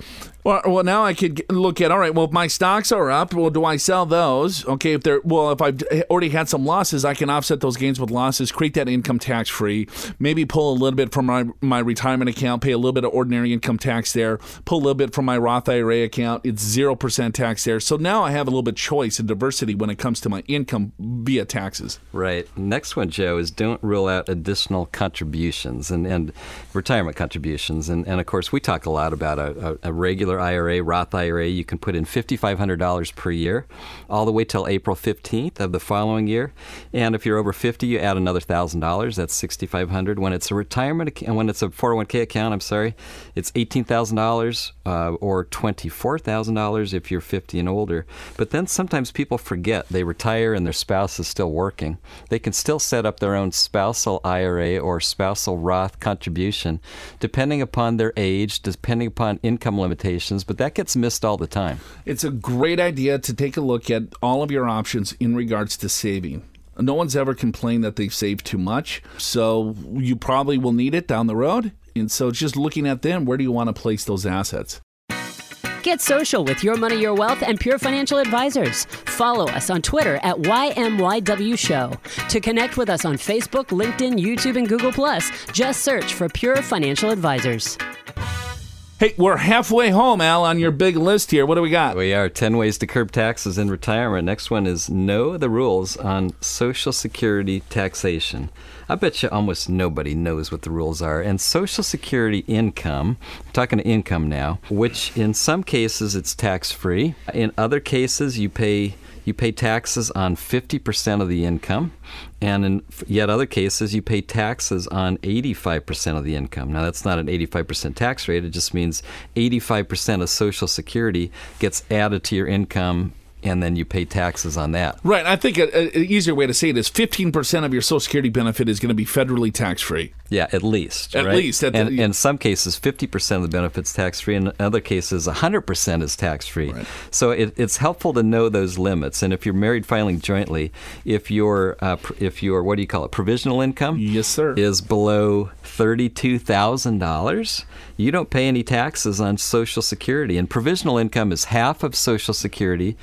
well, well, now I could look at all right. Well, if my stocks are up, well, do I sell those? Okay, if they're well, if I've eh, already had some losses, I can offset those gains with losses, create that income tax free. Maybe pull a little bit from my my retirement account, pay a little bit of ordinary income tax there. Pull a little bit from my Roth IRA account. It's zero percent tax there. So now I have a little bit choice and diversity when it comes to my income via taxes. Right. Next one, Joe, is don't rule out additional contributions and, and retirement contributions. And, and of course, we talk a lot about a, a, a regular regular IRA, Roth IRA, you can put in $5,500 per year, all the way till April 15th of the following year. And if you're over 50, you add another $1,000. That's 6,500. When it's a retirement and when it's a 401k account, I'm sorry, it's $18,000 uh, or $24,000 if you're 50 and older. But then sometimes people forget they retire and their spouse is still working. They can still set up their own spousal IRA or spousal Roth contribution, depending upon their age, depending upon income limitations but that gets missed all the time. It's a great idea to take a look at all of your options in regards to saving. No one's ever complained that they've saved too much, so you probably will need it down the road. And so, just looking at them, where do you want to place those assets? Get social with Your Money, Your Wealth and Pure Financial Advisors. Follow us on Twitter at YMYW Show. To connect with us on Facebook, LinkedIn, YouTube, and Google, Plus, just search for Pure Financial Advisors. Hey, we're halfway home, Al, on your big list here. What do we got? We are 10 ways to curb taxes in retirement. Next one is know the rules on Social Security taxation. I bet you almost nobody knows what the rules are. And Social Security income, I'm talking to income now, which in some cases it's tax free. In other cases, you pay you pay taxes on 50% of the income, and in yet other cases, you pay taxes on 85% of the income. Now, that's not an 85% tax rate, it just means 85% of Social Security gets added to your income and then you pay taxes on that. Right. I think an easier way to say it is 15% of your Social Security benefit is going to be federally tax free. Yeah, at least. At right? least. At and the, in some cases, 50% of the benefit's tax free. In other cases, 100% is tax free. Right. So it, it's helpful to know those limits. And if you're married filing jointly, if your, uh, if your what do you call it, provisional income yes, sir. is below $32,000, you don't pay any taxes on Social Security. And provisional income is half of Social Security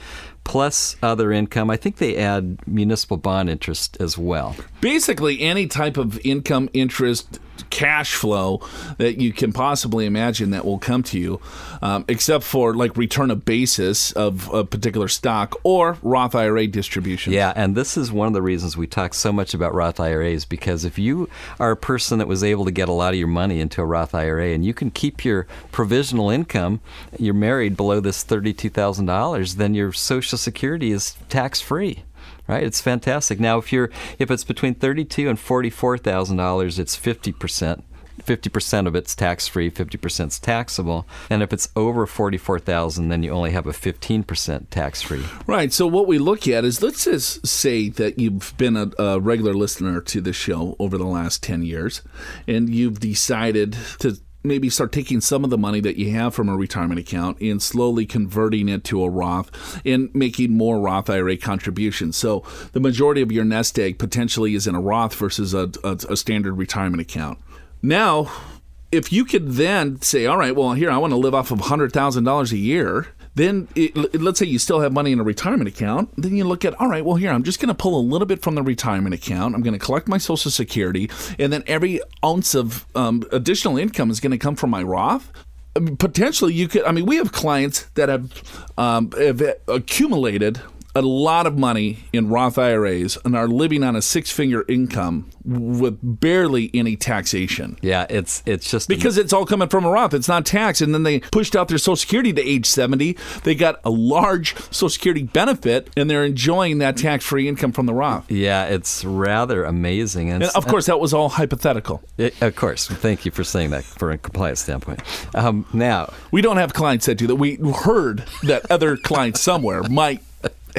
plus other income. I think they add municipal bond interest as well. Basically, any type of income, interest, cash flow that you can possibly imagine that will come to you, um, except for like return of basis of a particular stock or Roth IRA distribution. Yeah, and this is one of the reasons we talk so much about Roth IRAs because if you are a person that was able to get a lot of your money into a Roth IRA and you can keep your provisional income, you're married below this $32,000, then your Social Security is tax free right? It's fantastic. Now, if you're if it's between thirty-two and forty-four thousand dollars, it's fifty percent. 50% of it's tax free, 50% is taxable. And if it's over 44,000, then you only have a 15% tax free. Right. So what we look at is let's just say that you've been a, a regular listener to the show over the last 10 years and you've decided to maybe start taking some of the money that you have from a retirement account and slowly converting it to a Roth and making more Roth IRA contributions. So the majority of your nest egg potentially is in a Roth versus a, a, a standard retirement account. Now, if you could then say, all right, well, here, I want to live off of $100,000 a year then it, let's say you still have money in a retirement account. Then you look at, all right, well, here, I'm just going to pull a little bit from the retirement account. I'm going to collect my Social Security. And then every ounce of um, additional income is going to come from my Roth. Potentially you could. I mean, we have clients that have, um, have accumulated a lot of money in Roth IRAs and are living on a six-figure income with barely any taxation. Yeah, it's it's just Because it's all coming from a Roth. It's not taxed. And then they pushed out their Social Security to age 70. They got a large Social Security benefit and they're enjoying that tax free income from the Roth. yeah, it's rather amazing. And, And of course, that was all hypothetical. It- of course, thank you for saying that from a compliance standpoint. Um, now, We don't have clients that do that. We heard that other clients somewhere might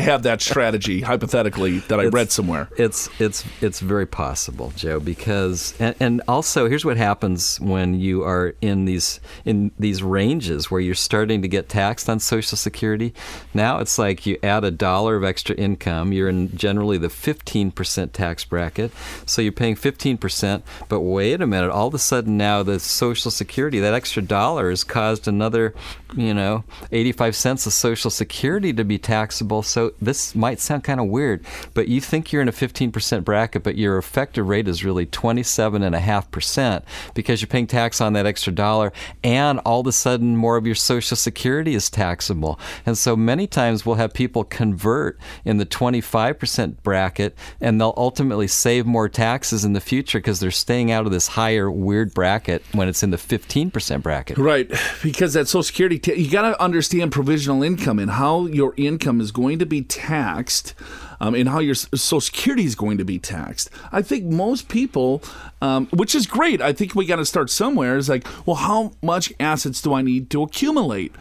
have that strategy, hypothetically, that I read somewhere. It's it's it's very possible, Joe, because and, and also here's what happens when you are in these in these ranges where you're starting to get taxed on Social Security. Now it's like you add a dollar of extra income. You're in generally the 15% tax bracket, so you're paying 15%. But wait a minute, all of a sudden now the Social Security that extra dollar has caused another, you know, 85 cents of Social Security to be taxable. So this might sound kind of weird, but you think you're in a 15% bracket, but your effective rate is really 27.5% because you're paying tax on that extra dollar, and all of a sudden more of your Social Security is taxable. And so many times we'll have people convert in the 25% bracket, and they'll ultimately save more taxes in the future because they're staying out of this higher weird bracket when it's in the 15% bracket. Right, because that Social Security, ta- you got to understand provisional income and how your income is going to be taxed, um, and how your Social Security is going to be taxed. I think most people, um, which is great. I think we got to start somewhere. Is like, well, how much assets do I need to accumulate,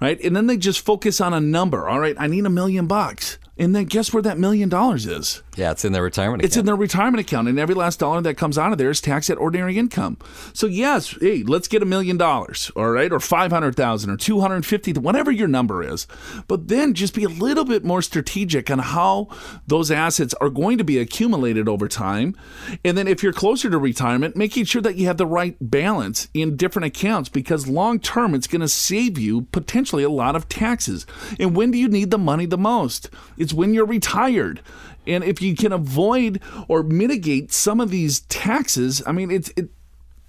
right? And then they just focus on a number. All right, I need a million bucks, and then guess where that million dollars is? Yeah, it's in their retirement account. It's in their retirement account, and every last dollar that comes out of there is taxed at ordinary income. So yes, hey, let's get a million dollars, all right, or five hundred thousand, or two hundred fifty, whatever your number is. But then just be a little bit more strategic on how those assets are going to be accumulated over time, and then if you're closer to retirement, making sure that you have the right balance in different accounts because long term it's going to save you potentially a lot of taxes. And when do you need the money the most? It's when you're retired. And if you can avoid or mitigate some of these taxes, I mean, it's it.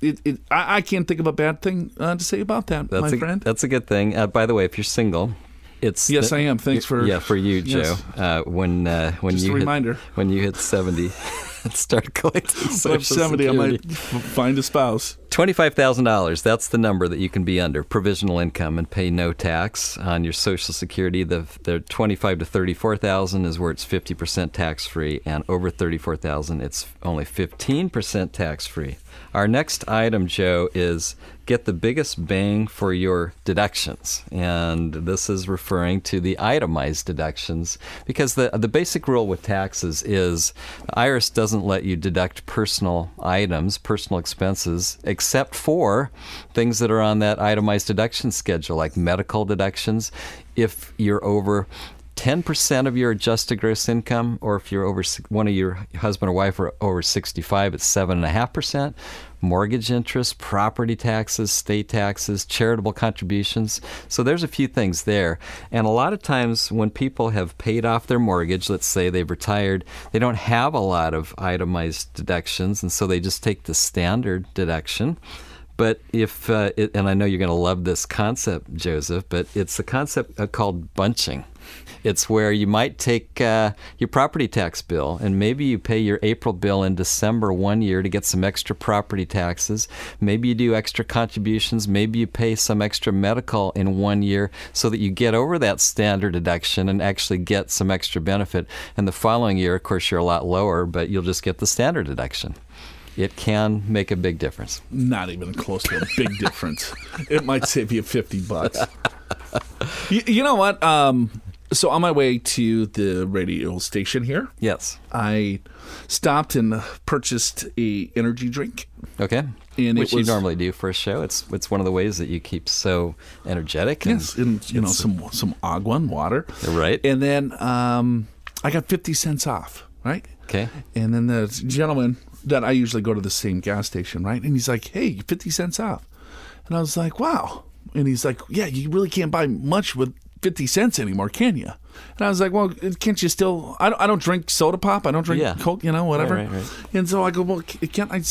It, it, I, I can't think of a bad thing uh, to say about that, That's my a, friend. That's a good thing. Uh, by the way, if you're single, it's Yes, I am. Thanks for- yeah for you, Joe. Yes. Uh, when uh, when Just a you reminder. hit, when you hit seventy, start collecting So if Social 70, I Security. might find a spouse. $25,000, that's the number that you can be under provisional income and pay no tax on your Social Security. The, the 25 to 34,000 is where it's 50% tax free, and over 34,000, it's only 15% tax free. Our next item, Joe, is get the biggest bang for your deductions. And this is referring to the itemized deductions because the, the basic rule with taxes is the IRS doesn't let you deduct personal items, personal expenses, except for things that are on that itemized deduction schedule, like medical deductions. If you're over 10% of your adjusted gross income, or if you're over one of your husband or wife are over 65, it's 7.5%. Mortgage interest, property taxes, state taxes, charitable contributions. So there's a few things there. And a lot of times when people have paid off their mortgage, let's say they've retired, they don't have a lot of itemized deductions, and so they just take the standard deduction. But if, uh, it, and I know you're going to love this concept, Joseph, but it's a concept uh, called bunching. It's where you might take uh, your property tax bill and maybe you pay your April bill in December one year to get some extra property taxes. Maybe you do extra contributions. Maybe you pay some extra medical in one year so that you get over that standard deduction and actually get some extra benefit. And the following year, of course, you're a lot lower, but you'll just get the standard deduction. It can make a big difference. Not even close to a big difference. It might save you 50 bucks. You, you know what? Um, so on my way to the radio station here, Yes. I stopped and purchased a energy drink. Okay. And Which you normally do for a show. It's it's one of the ways that you keep so energetic. And Yes, and you know some some agua and water. Right. And then um, I got 50 cents off, right? Okay. And then the gentleman that I usually go to the same gas station, right? And he's like, "Hey, 50 cents off." And I was like, "Wow." And he's like, "Yeah, you really can't buy much with 50 cents anymore, can you?" And I was like, well, can't you still? I don't, I don't drink soda pop. I don't drink Yeah. Coke, you know, whatever. right, right. And so I go, well, can't I?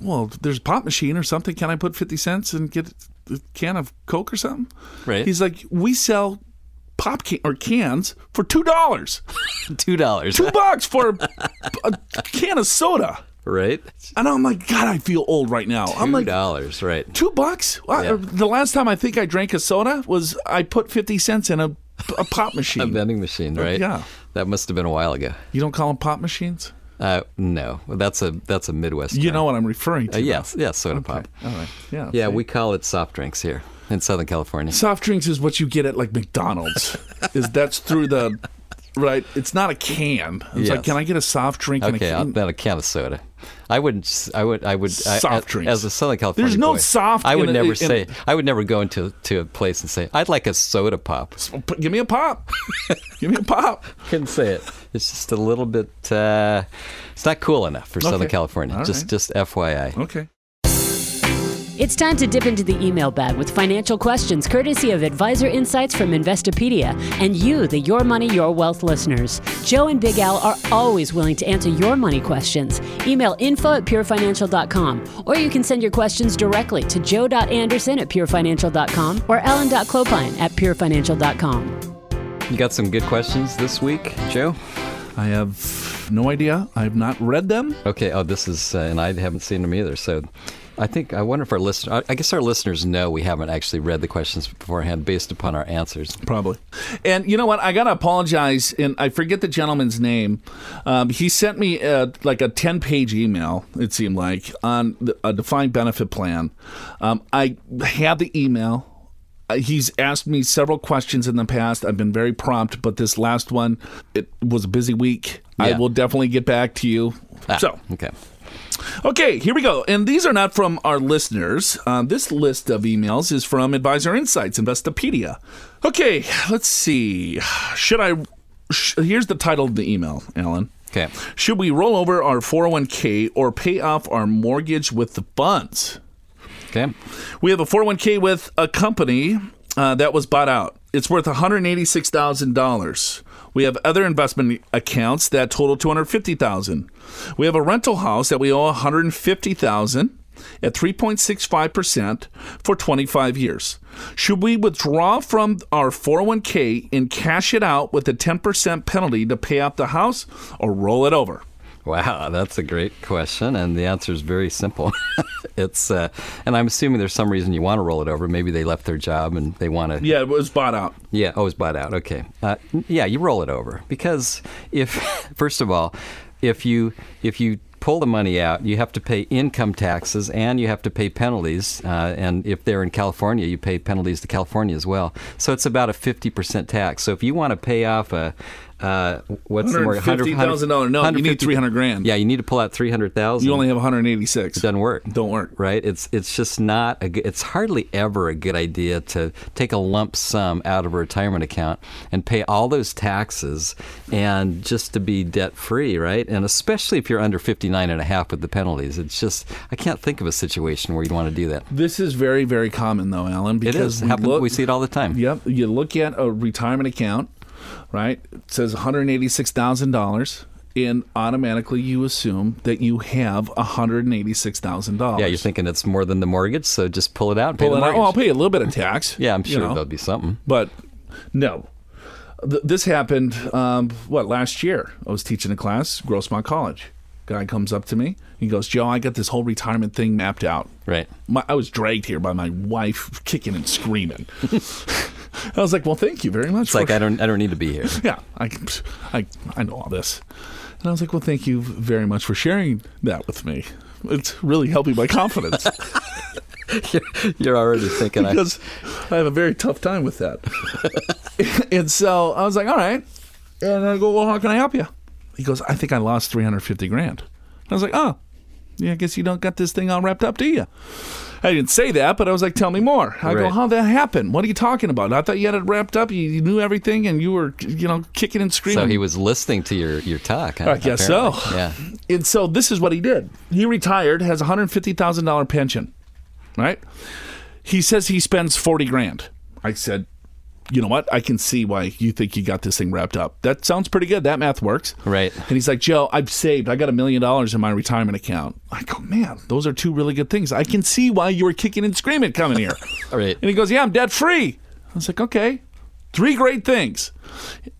Well, there's a pop machine or something. Can I put 50 cents and get a can of Coke or something? Right. He's like, we sell pop can- or cans for $2. Two dollars. Two bucks for a, a can of soda. Right. And I'm like, God, I feel old right now. I'm Two like, dollars. Right. two bucks? Yeah. the last time I think I drank a soda was I put 50 cents in a, a pop machine, A vending machine. Right. Yeah. That must have been a while ago. You don't call them pop machines? Uh, no, that's a that's a Midwest. You term. know what I'm referring to. Uh, yes. Yes. Soda pop. All right. Yeah. Yeah, see? we call it soft drinks here in Southern California. soft drinks is what you get at like McDonald's. is that's through the right? It's not a can. It's like, Yes. can I get a soft drink and Okay, a I'll can? a can of soda. I wouldn't. I would. I would. I, Soft as, drinks. As a Southern California There's no boy, soft I would a- never say. I would never go into to a place and say, "I'd like a soda pop." Give me a pop. Give me a pop. Couldn't say it. It's just a little bit. Uh, it's not cool enough for Southern California. All just, right. just FYI. Okay. It's time to dip into the email bag with financial questions courtesy of Advisor Insights from Investopedia and you, the Your Money, Your Wealth listeners. Joe and Big Al are always willing to answer your money questions. Email info at purefinancial.com or you can send your questions directly to joe.anderson at purefinancial.com or alan.clopine at purefinancial.com. You got some good questions this week, Joe. I have no idea. I have not read them. Okay. Oh, this is, uh, and I haven't seen them either. So, I think I wonder if our listeners. I guess our listeners know we haven't actually read the questions beforehand based upon our answers. Probably. And you know what? I got to apologize. And I forget the gentleman's name. Um, he sent me uh like a 10 page email, it seemed like, on the, a defined benefit plan. Um, I had the email. Uh, He's asked me several questions in the past. I've been very prompt, but this last one, it was a busy week. I will definitely get back to you. Ah, So, okay. Okay, here we go. And these are not from our listeners. Um, this list of emails is from Advisor Insights, Investopedia. Okay, let's see. Should I. Sh- here's the title of the email, Alan. Okay. Should we roll over our 401k or pay off our mortgage with the funds? Okay. We have a 401k with a company uh, that was bought out. It's worth $186,000. We have other investment accounts that total 250,000. We have a rental house that we owe 150,000 at 3.65% for 25 years. Should we withdraw from our 401k and cash it out with a 10% penalty to pay off the house or roll it over? Wow, that's a great question, and the answer is very simple. it's, uh, and I'm assuming there's some reason you want to roll it over. Maybe they left their job and they want to. Yeah, it was bought out. Yeah. Oh, it's bought out. Okay. Uh, yeah, you roll it over because if, first of all, if you if you pull the money out, you have to pay income taxes and you have to pay penalties. Uh, and if they're in California, you pay penalties to California as well. So it's about a 50% tax. So if you want to pay off a uh, what's the more $150,000 no, you need 300 grand. Yeah, you need to pull out 300,000. You only have 186. It doesn't work. Don't work. Right? It's it's just not a good, it's hardly ever a good idea to take a lump sum out of a retirement account and pay all those taxes and just to be debt free, right? And especially if you're under 59 and a half with the penalties. It's just I can't think of a situation where you'd want to do that. This is very, very common, though, Alan. It Because is. we look- we see it all the time. Yep. You look at a retirement account, right? It says one hundred eighty-six thousand dollars, and automatically you assume that you have one hundred eighty-six thousand dollars. Yeah, you're thinking it's more than the mortgage, so just pull it out Pull it out. Oh, I'll pay a little bit of tax. yeah, I'm you sure know. there'll be something. But no. Th- This happened, um, what, last year? I was teaching a class, Grossmont College. Guy comes up to me. He goes, Joe, I got this whole retirement thing mapped out. Right. My, I was dragged here by my wife kicking and screaming. I was like, well, thank you very much. It's like I don't I don't need to be here. yeah, I, I, I know all this. And I was like, well, thank you very much for sharing that with me. It's really helping my confidence You're already thinking I because I have a very tough time with that. and so I was like, all right. And I go, well, how can I help you? He goes, I think I lost 350 grand. I was like, oh, yeah, I guess you don't got this thing all wrapped up, do you? I didn't say that, but I was like, tell me more. I go, how'd that happened? What are you talking about? I thought you had it wrapped up. You, you knew everything and you were, you know, kicking and screaming. So he was listening to your, your talk. huh? I guess so. Yeah. And so this is what he did. He retired, has a hundred fifty thousand dollar pension, right? He says he spends forty grand. I said, you know what? I can see why you think you got this thing wrapped up. That sounds pretty good. That math works. Right. And he's like, Joe, I've saved. I got a million dollars in my retirement account. I go, man, those are two really good things. I can see why you were kicking and screaming coming here. Right. And he goes, yeah, I'm debt free. I was like, okay, three great things.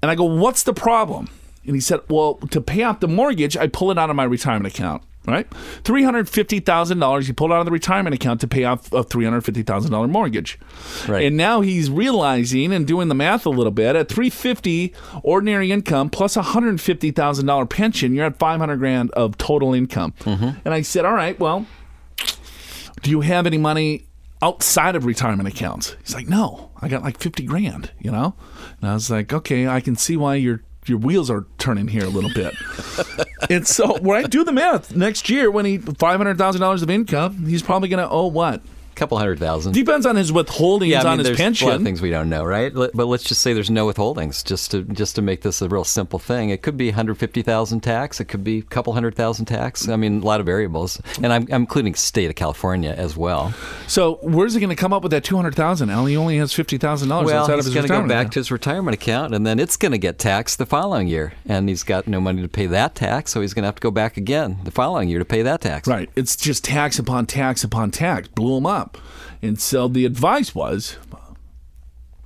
And I go, what's the problem? And he said, well, to pay off the mortgage, I pull it out of my retirement account. Right, three hundred fifty thousand dollars. he pulled out of the retirement account to pay off a three hundred fifty thousand dollar mortgage, Right. and now he's realizing and doing the math a little bit. At three fifty ordinary income plus a hundred fifty thousand dollar pension, you're at five hundred grand of total income. Mm-hmm. And I said, all right, well, do you have any money outside of retirement accounts? He's like, no, I got like 50 grand, you know? And I was like, okay, I can see why your your wheels are turning here a little bit. and so when I do the math, next year when he $500,000 of income, he's probably going to owe what? Couple hundred thousand. Depends on his withholdings yeah, I mean, on his there's pension. a lot of things we don't know, right? But let's just say there's no withholdings, just to just to make this a real simple thing. It could be 150,000 tax. It could be a couple hundred thousand tax. I mean, a lot of variables, and I'm, I'm including state of California as well. So where's he going to come up with that 200000 Al? He only has $50,000 Well, outside of he's going to go back account. to his retirement account, and then it's going to get taxed the following year, and he's got no money to pay that tax, so he's going to have to go back again the following year to pay that tax. Right. It's just tax upon tax upon tax. Blew him up. And so the advice was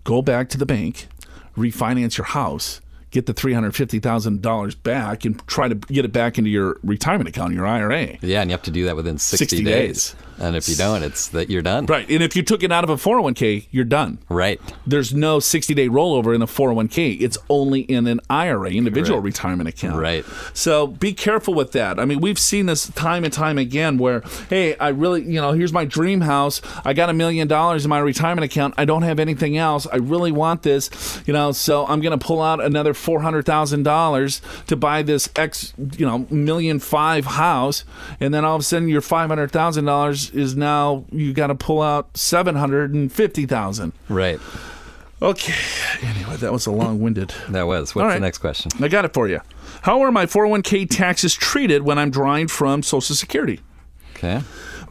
go back to the bank, refinance your house, get the $350,000 back, and try to get it back into your retirement account, your IRA. Yeah, and you have to do that within 60, 60 days. days. And if you don't, it's that you're done. Right. And if you took it out of a 401k, you're done. Right. There's no 60 day rollover in a 401k. It's only in an IRA, individual retirement account. Right. So be careful with that. I mean, we've seen this time and time again where, hey, I really, you know, here's my dream house. I got a million dollars in my retirement account. I don't have anything else. I really want this, you know, so I'm going to pull out another $400,000 to buy this X, you know, million five house. And then all of a sudden your $500,000 is now, you got to pull out 750,000. Right. Okay. Anyway, that was a long-winded. That was. What's right. the next question? I got it for you. How are my 401k taxes treated when I'm drawing from Social Security? Okay.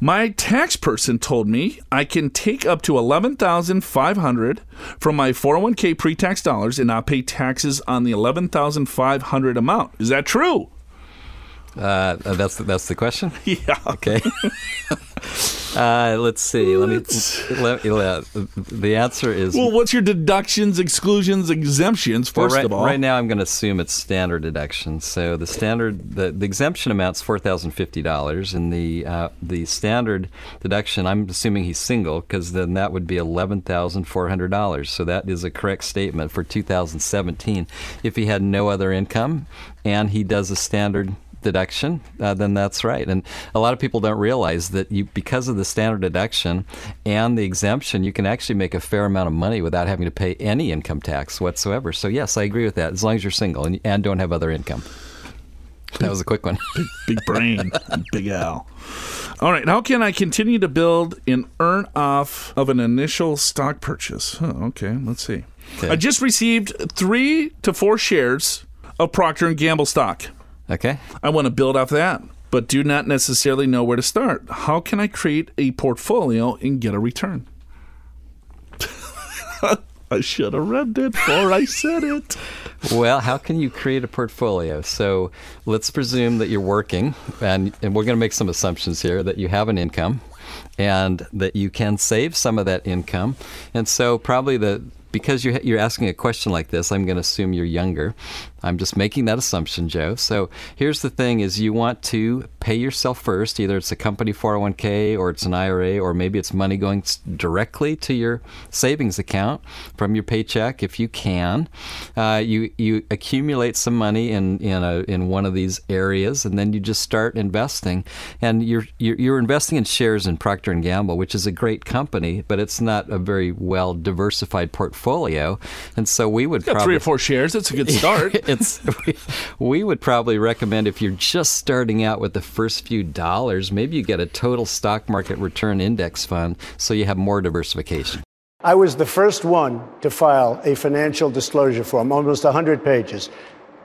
My tax person told me I can take up to 11,500 from my 401k pre-tax dollars and not pay taxes on the 11,500 amount. Is that true? Uh, that's the, that's the question. Yeah. Okay. uh, let's see. Let me. Let, let, the answer is Well, what's your deductions, exclusions, exemptions Well, first right, of all? right now, I'm going to assume it's standard deduction. So the standard, the, the exemption amount's four thousand fifty dollars, and the uh, the standard deduction, I'm assuming he's single, because then that would be eleven thousand four hundred dollars. So that is a correct statement for 2017. If he had no other income, and he does a standard deduction, uh, then that's right. And a lot of people don't realize that you, because of the standard deduction and the exemption, you can actually make a fair amount of money without having to pay any income tax whatsoever. So yes, I agree with that. As long as you're single and, and don't have other income. That was a quick one. Big brain, Big Al. All right, how can I continue to build and earn off of an initial stock purchase? Huh, okay, let's see. Okay. I just received three to four shares of Procter and Gamble stock. Okay. I want to build off that, but do not necessarily know where to start. How can I create a portfolio and get a return? I should have read it before I said it. Well, how can you create a portfolio? So let's presume that you're working, and, and we're going to make some assumptions here that you have an income and that you can save some of that income. And so, probably the because you're, you're asking a question like this, I'm going to assume you're younger. I'm just making that assumption, Joe. So here's the thing: is you want to pay yourself first. Either it's a company 401k, or it's an IRA, or maybe it's money going directly to your savings account from your paycheck, if you can. Uh, you you accumulate some money in in a in one of these areas, and then you just start investing. And you're you're, you're investing in shares in Procter and Gamble, which is a great company, but it's not a very well diversified portfolio. And so we would Got probably three or four shares. That's a good start. it's we, we would probably recommend if you're just starting out with the first few dollars, maybe you get a total stock market return index fund so you have more diversification. I was the first one to file a financial disclosure form, almost 100 pages.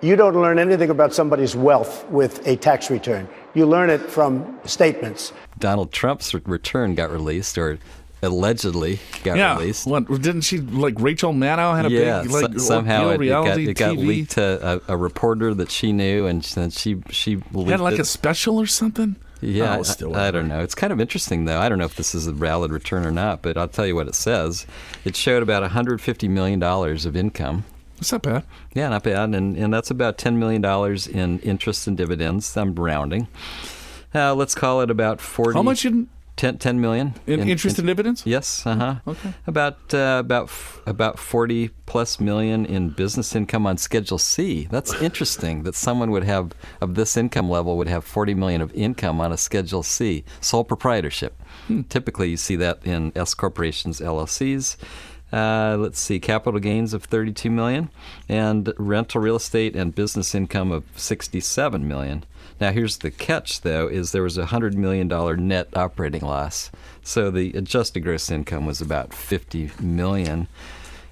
You don't learn anything about somebody's wealth with a tax return. You learn it from statements. Donald Trump's return got released, or allegedly got yeah. released. What didn't she like? Rachel Maddow had a yeah, big so- like somehow it, it got, it got leaked to a, a reporter that she knew, and then she she had like it. a special or something. Yeah, Oh, I- I, don't know. It's kind of interesting, though. I don't know if this is a valid return or not, but I'll tell you what it says. It showed about $150 million of income. It's not bad. Yeah, not bad. And, and that's about $10 million in interest and dividends. I'm rounding. Uh, let's call it about 40 How much in, 10, 10 million in, interest and dividends? Yes, uh huh. Okay. About uh, about f- about forty plus million in business income on Schedule C. That's interesting that someone would have of this income level would have forty million of income on a Schedule C sole proprietorship. Typically, you see that in S corporations, LLCs. Uh, let's see, capital gains of 32 million, and rental real estate and business income of 67 million. Now, here's the catch, though, is there was a hundred million dollar net operating loss, so the adjusted gross income was about 50 million,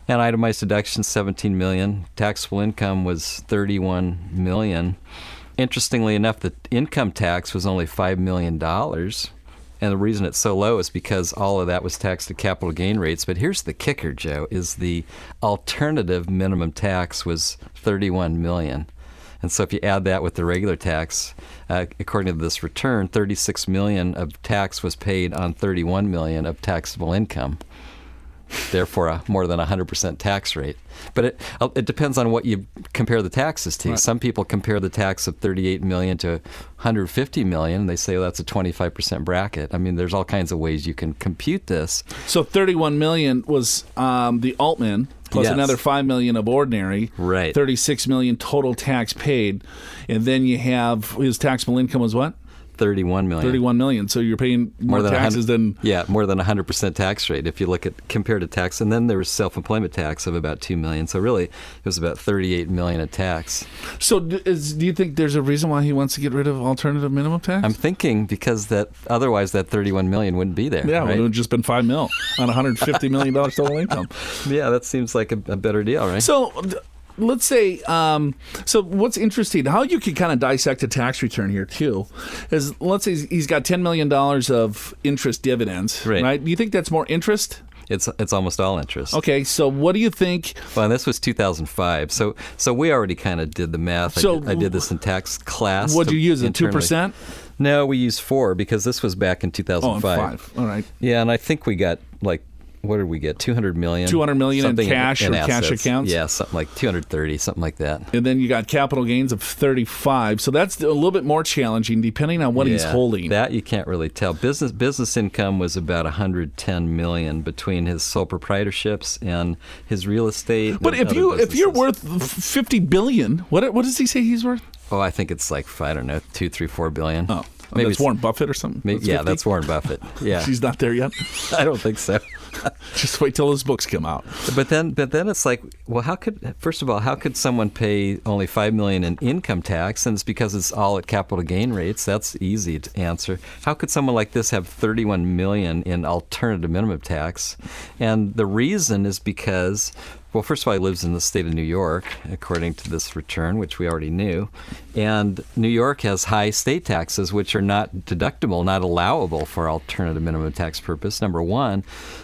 and itemized deductions 17 million. Taxable income was 31 million. Interestingly enough, the income tax was only five million dollars. And the reason it's so low is because all of that was taxed at capital gain rates. But here's the kicker, Joe, is the alternative minimum tax was 31 million. And so if you add that with the regular tax, uh, according to this return, 36 million of tax was paid on 31 million of taxable income. Therefore, a more than 100% tax rate. But it uh, it depends on what you compare the taxes to. Some people compare the tax of 38 million to 150 million. And they say well, that's a 25% bracket. I mean, there's all kinds of ways you can compute this. So 31 million was um, the alt min plus Yes. another 5 million of ordinary. Right. 36 million total tax paid. And then you have his taxable income was what? 31 million. 31 million. So you're paying more, than taxes than yeah, more than 100% tax rate if you look at compared to tax. And then there was self-employment tax of about 2 million. So really, it was about 38 million of tax. So d- is, do you think there's a reason why he wants to get rid of alternative minimum tax? I'm thinking because that otherwise that 31 million wouldn't be there. yeah, it would just been 5 mil on 150 million dollars total income. yeah, that seems like a, a better deal, right? So let's say, um, so what's interesting, how you can kind of dissect a tax return here too, is let's say he's- got $10 million of interest dividends, Right. right? Do you think that's more interest? It's it's almost all interest. Okay, so what do you think? Well, this was 2005, so so we already kind of did the math. I So did, I did this in tax class. What'd you use, a internally. 2%? No, we used four because this was back in Oh, 2005. and five. All right. Yeah, and I think we got like what did we get? 200 million. 200 million in cash or cash accounts? Yeah, something like 230, something like that. And then you got capital gains of 35. So that's a little bit more challenging depending on what he's holding. That you can't really tell. Business business income was about 110 million between his sole proprietorships and his real estate. but if you if you're worth 50 billion, what what does he say he's worth? oh, I think it's like I don't know, two, three, four billion. Oh, maybe that's it's- Warren Buffett or something. Maybe, yeah, 50? that's Warren Buffett. Yeah, She's not there yet. I don't think so. Just wait till his books come out. But then, but then it's like, well, how could first of all, how could someone pay only five million in income tax? And it's because it's all at capital gain rates. That's easy to answer. How could someone like this have 31 million in alternative minimum tax? And the reason is because. Well, first of all, he lives in the state of New York, according to this return, which we already knew. And New York has high state taxes, which are not deductible, not allowable for alternative minimum tax purpose, number one.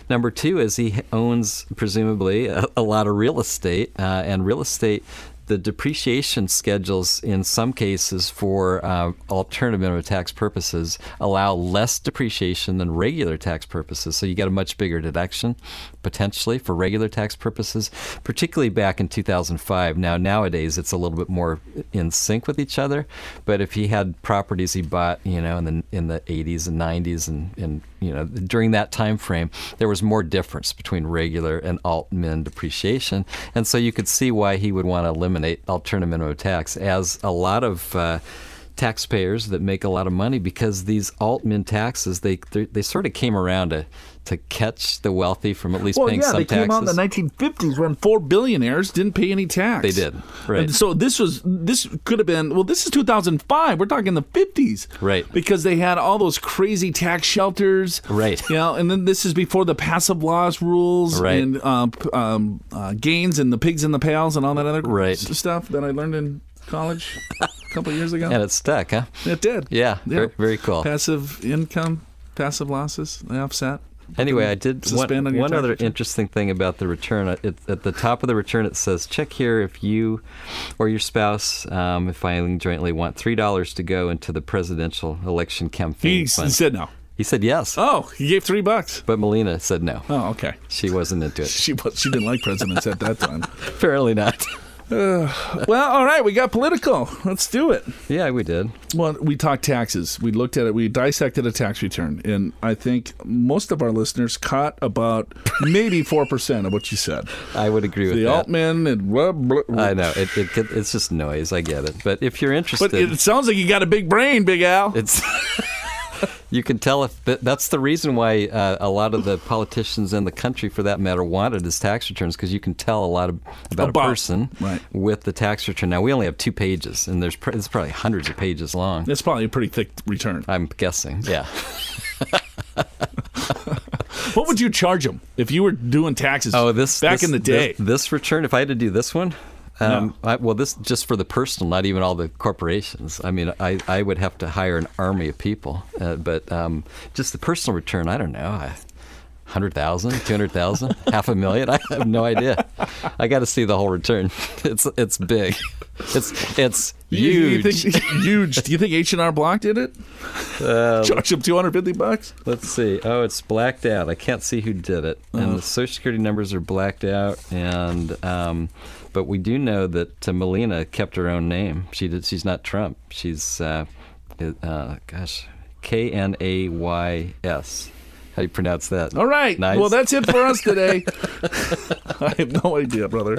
Number two is he owns, presumably, a, a lot of real estate, uh, and real estate the depreciation schedules in some cases for uh, alternative minimum tax purposes allow less depreciation than regular tax purposes. So you get a much bigger deduction potentially for regular tax purposes, particularly back in 2005. Now, nowadays it's a little bit more in sync with each other. But if he had properties he bought, you know, in the in the 80s and 90s and, and you know during that time frame, there was more difference between regular and alt min depreciation, and so you could see why he would want to eliminate alternative minimum tax, as a lot of uh, taxpayers that make a lot of money because these alt min taxes they they they sort of came around to to catch the wealthy from at least Well, paying yeah, some they taxes. came out in the 1950s when four billionaires didn't pay any tax. They did, right. And so this was this could have been well. This is 2005. We're talking the 50s, Right. Because they had all those crazy tax shelters, Right. You know, and then this is before the passive loss rules Right. and um, um, uh, gains and the pigs and the pails and all that other Right. stuff that I learned in college a couple years ago. and it stuck, huh? it did. Yeah, very- very cool. Passive income, passive losses, they offset. Anyway, I did one, on one other interesting thing about the return. It, at the top of the return, it says, "Check here if you or your spouse, um, if filing jointly, want three dollars to go into the presidential election campaign He fund." said no. he said yes, Oh, he gave three bucks. but Melania said no. Oh, okay. She wasn't into it. She was, she didn't like presidents at that time. Apparently not. Well, all right, we got political. Let's do it. yeah, we did. Well, we talked taxes. We looked at it. We dissected a tax return, and I think most of our listeners caught about maybe four percent of what you said. I would agree with The that. alt min and blah, blah, I know it, it. It's just noise. I get it. But if you're interested, But it sounds like you got a big brain, Big Al. It's you can tell if that, that's the reason why uh, a lot of the politicians in the country, for that matter, wanted his tax returns because you can tell a lot of, about, About- a person right. with the tax return. Now we only have two pages, and there's pr- it's probably hundreds of pages long. It's probably a pretty thick return. I'm guessing. Yeah. What would you charge them if you were doing taxes? Oh, this back this- in the day. This, this return, if I had to do this one. Um, I, well, this just for the personal, not even all the corporations. I mean, I, I would have to hire an army of people, uh, but um, just the personal return, I don't know. I, 100,000, 200,000, half a million. I have no idea. I got to see the whole return. It's it's big. It's it's You- you huge. think- huge. Do you think H and R Block did it? Uh, Charge them two hundred fifty bucks. Let's see. Oh, it's blacked out. I can't see who did it, and the social security numbers are blacked out. And um, but we do know that uh, Melania kept her own name. She did. She's not Trump. She's uh, uh, gosh, K N A Y S. How do you pronounce that? All right. Nice. Well, that's it for us today. I have no idea, brother.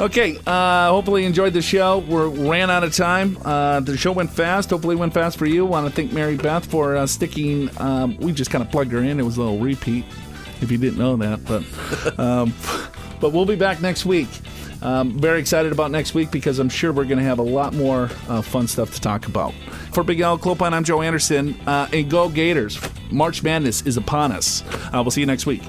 Okay. Uh, hopefully, you enjoyed the show. We ran out of time. Uh, the show went fast. Hopefully, it went fast for you. Want to thank Mary Beth for uh, sticking. Um, we just kind of plugged her in. It was a little repeat, if you didn't know that. But, um, but we'll be back next week. Um, very excited about next week because I'm sure we're going to have a lot more uh, fun stuff to talk about. For Big Al Clopine, I'm Joe Anderson. Uh, and go Gators! March Madness is upon us. Uh, we'll see you next week.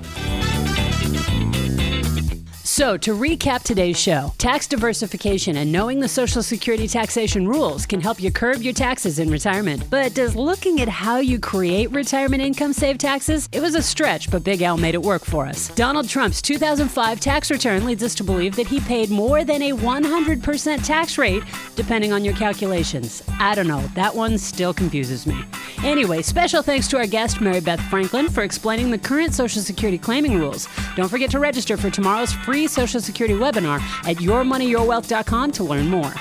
So, to recap today's show, tax diversification and knowing the Social Security taxation rules can help you curb your taxes in retirement. But does looking at how you create retirement income save taxes? It was a stretch, but Big Al made it work for us. Donald Trump's 2005 tax return leads us to believe that he paid more than a 100% tax rate, depending on your calculations. I don't know, that one still confuses me. Anyway, special thanks to our guest, Mary Beth Franklin, for explaining the current Social Security claiming rules. Don't forget to register for tomorrow's free Social Security webinar at yourmoneyyourwealth.com to learn more.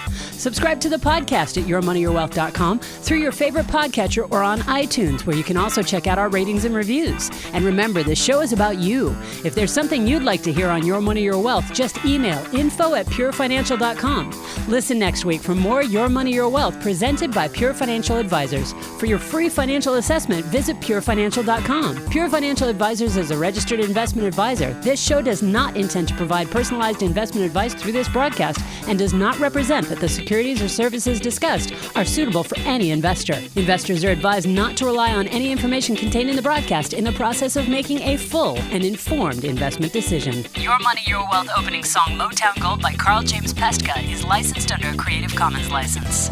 Subscribe to the podcast at yourmoneyyourwealth.com through your favorite podcatcher or on iTunes, where you can also check out our ratings and reviews. And remember, this show is about you. If there's something you'd like to hear on Your Money, Your Wealth, just email info at purefinancial.com. Listen next week for more Your Money, Your Wealth presented by Pure Financial Advisors. For your free financial assessment, visit purefinancial.com. Pure Financial Advisors is a registered investment advisor. This show does not intend to provide personalized investment advice through this broadcast and does not represent that the securities or services discussed are suitable for any investor. Investors are advised not to rely on any information contained in the broadcast in the process of making a full and informed investment decision. Your Money, Your Wealth opening song Motown Gold by Carl James Pestka is licensed under a Creative Commons license.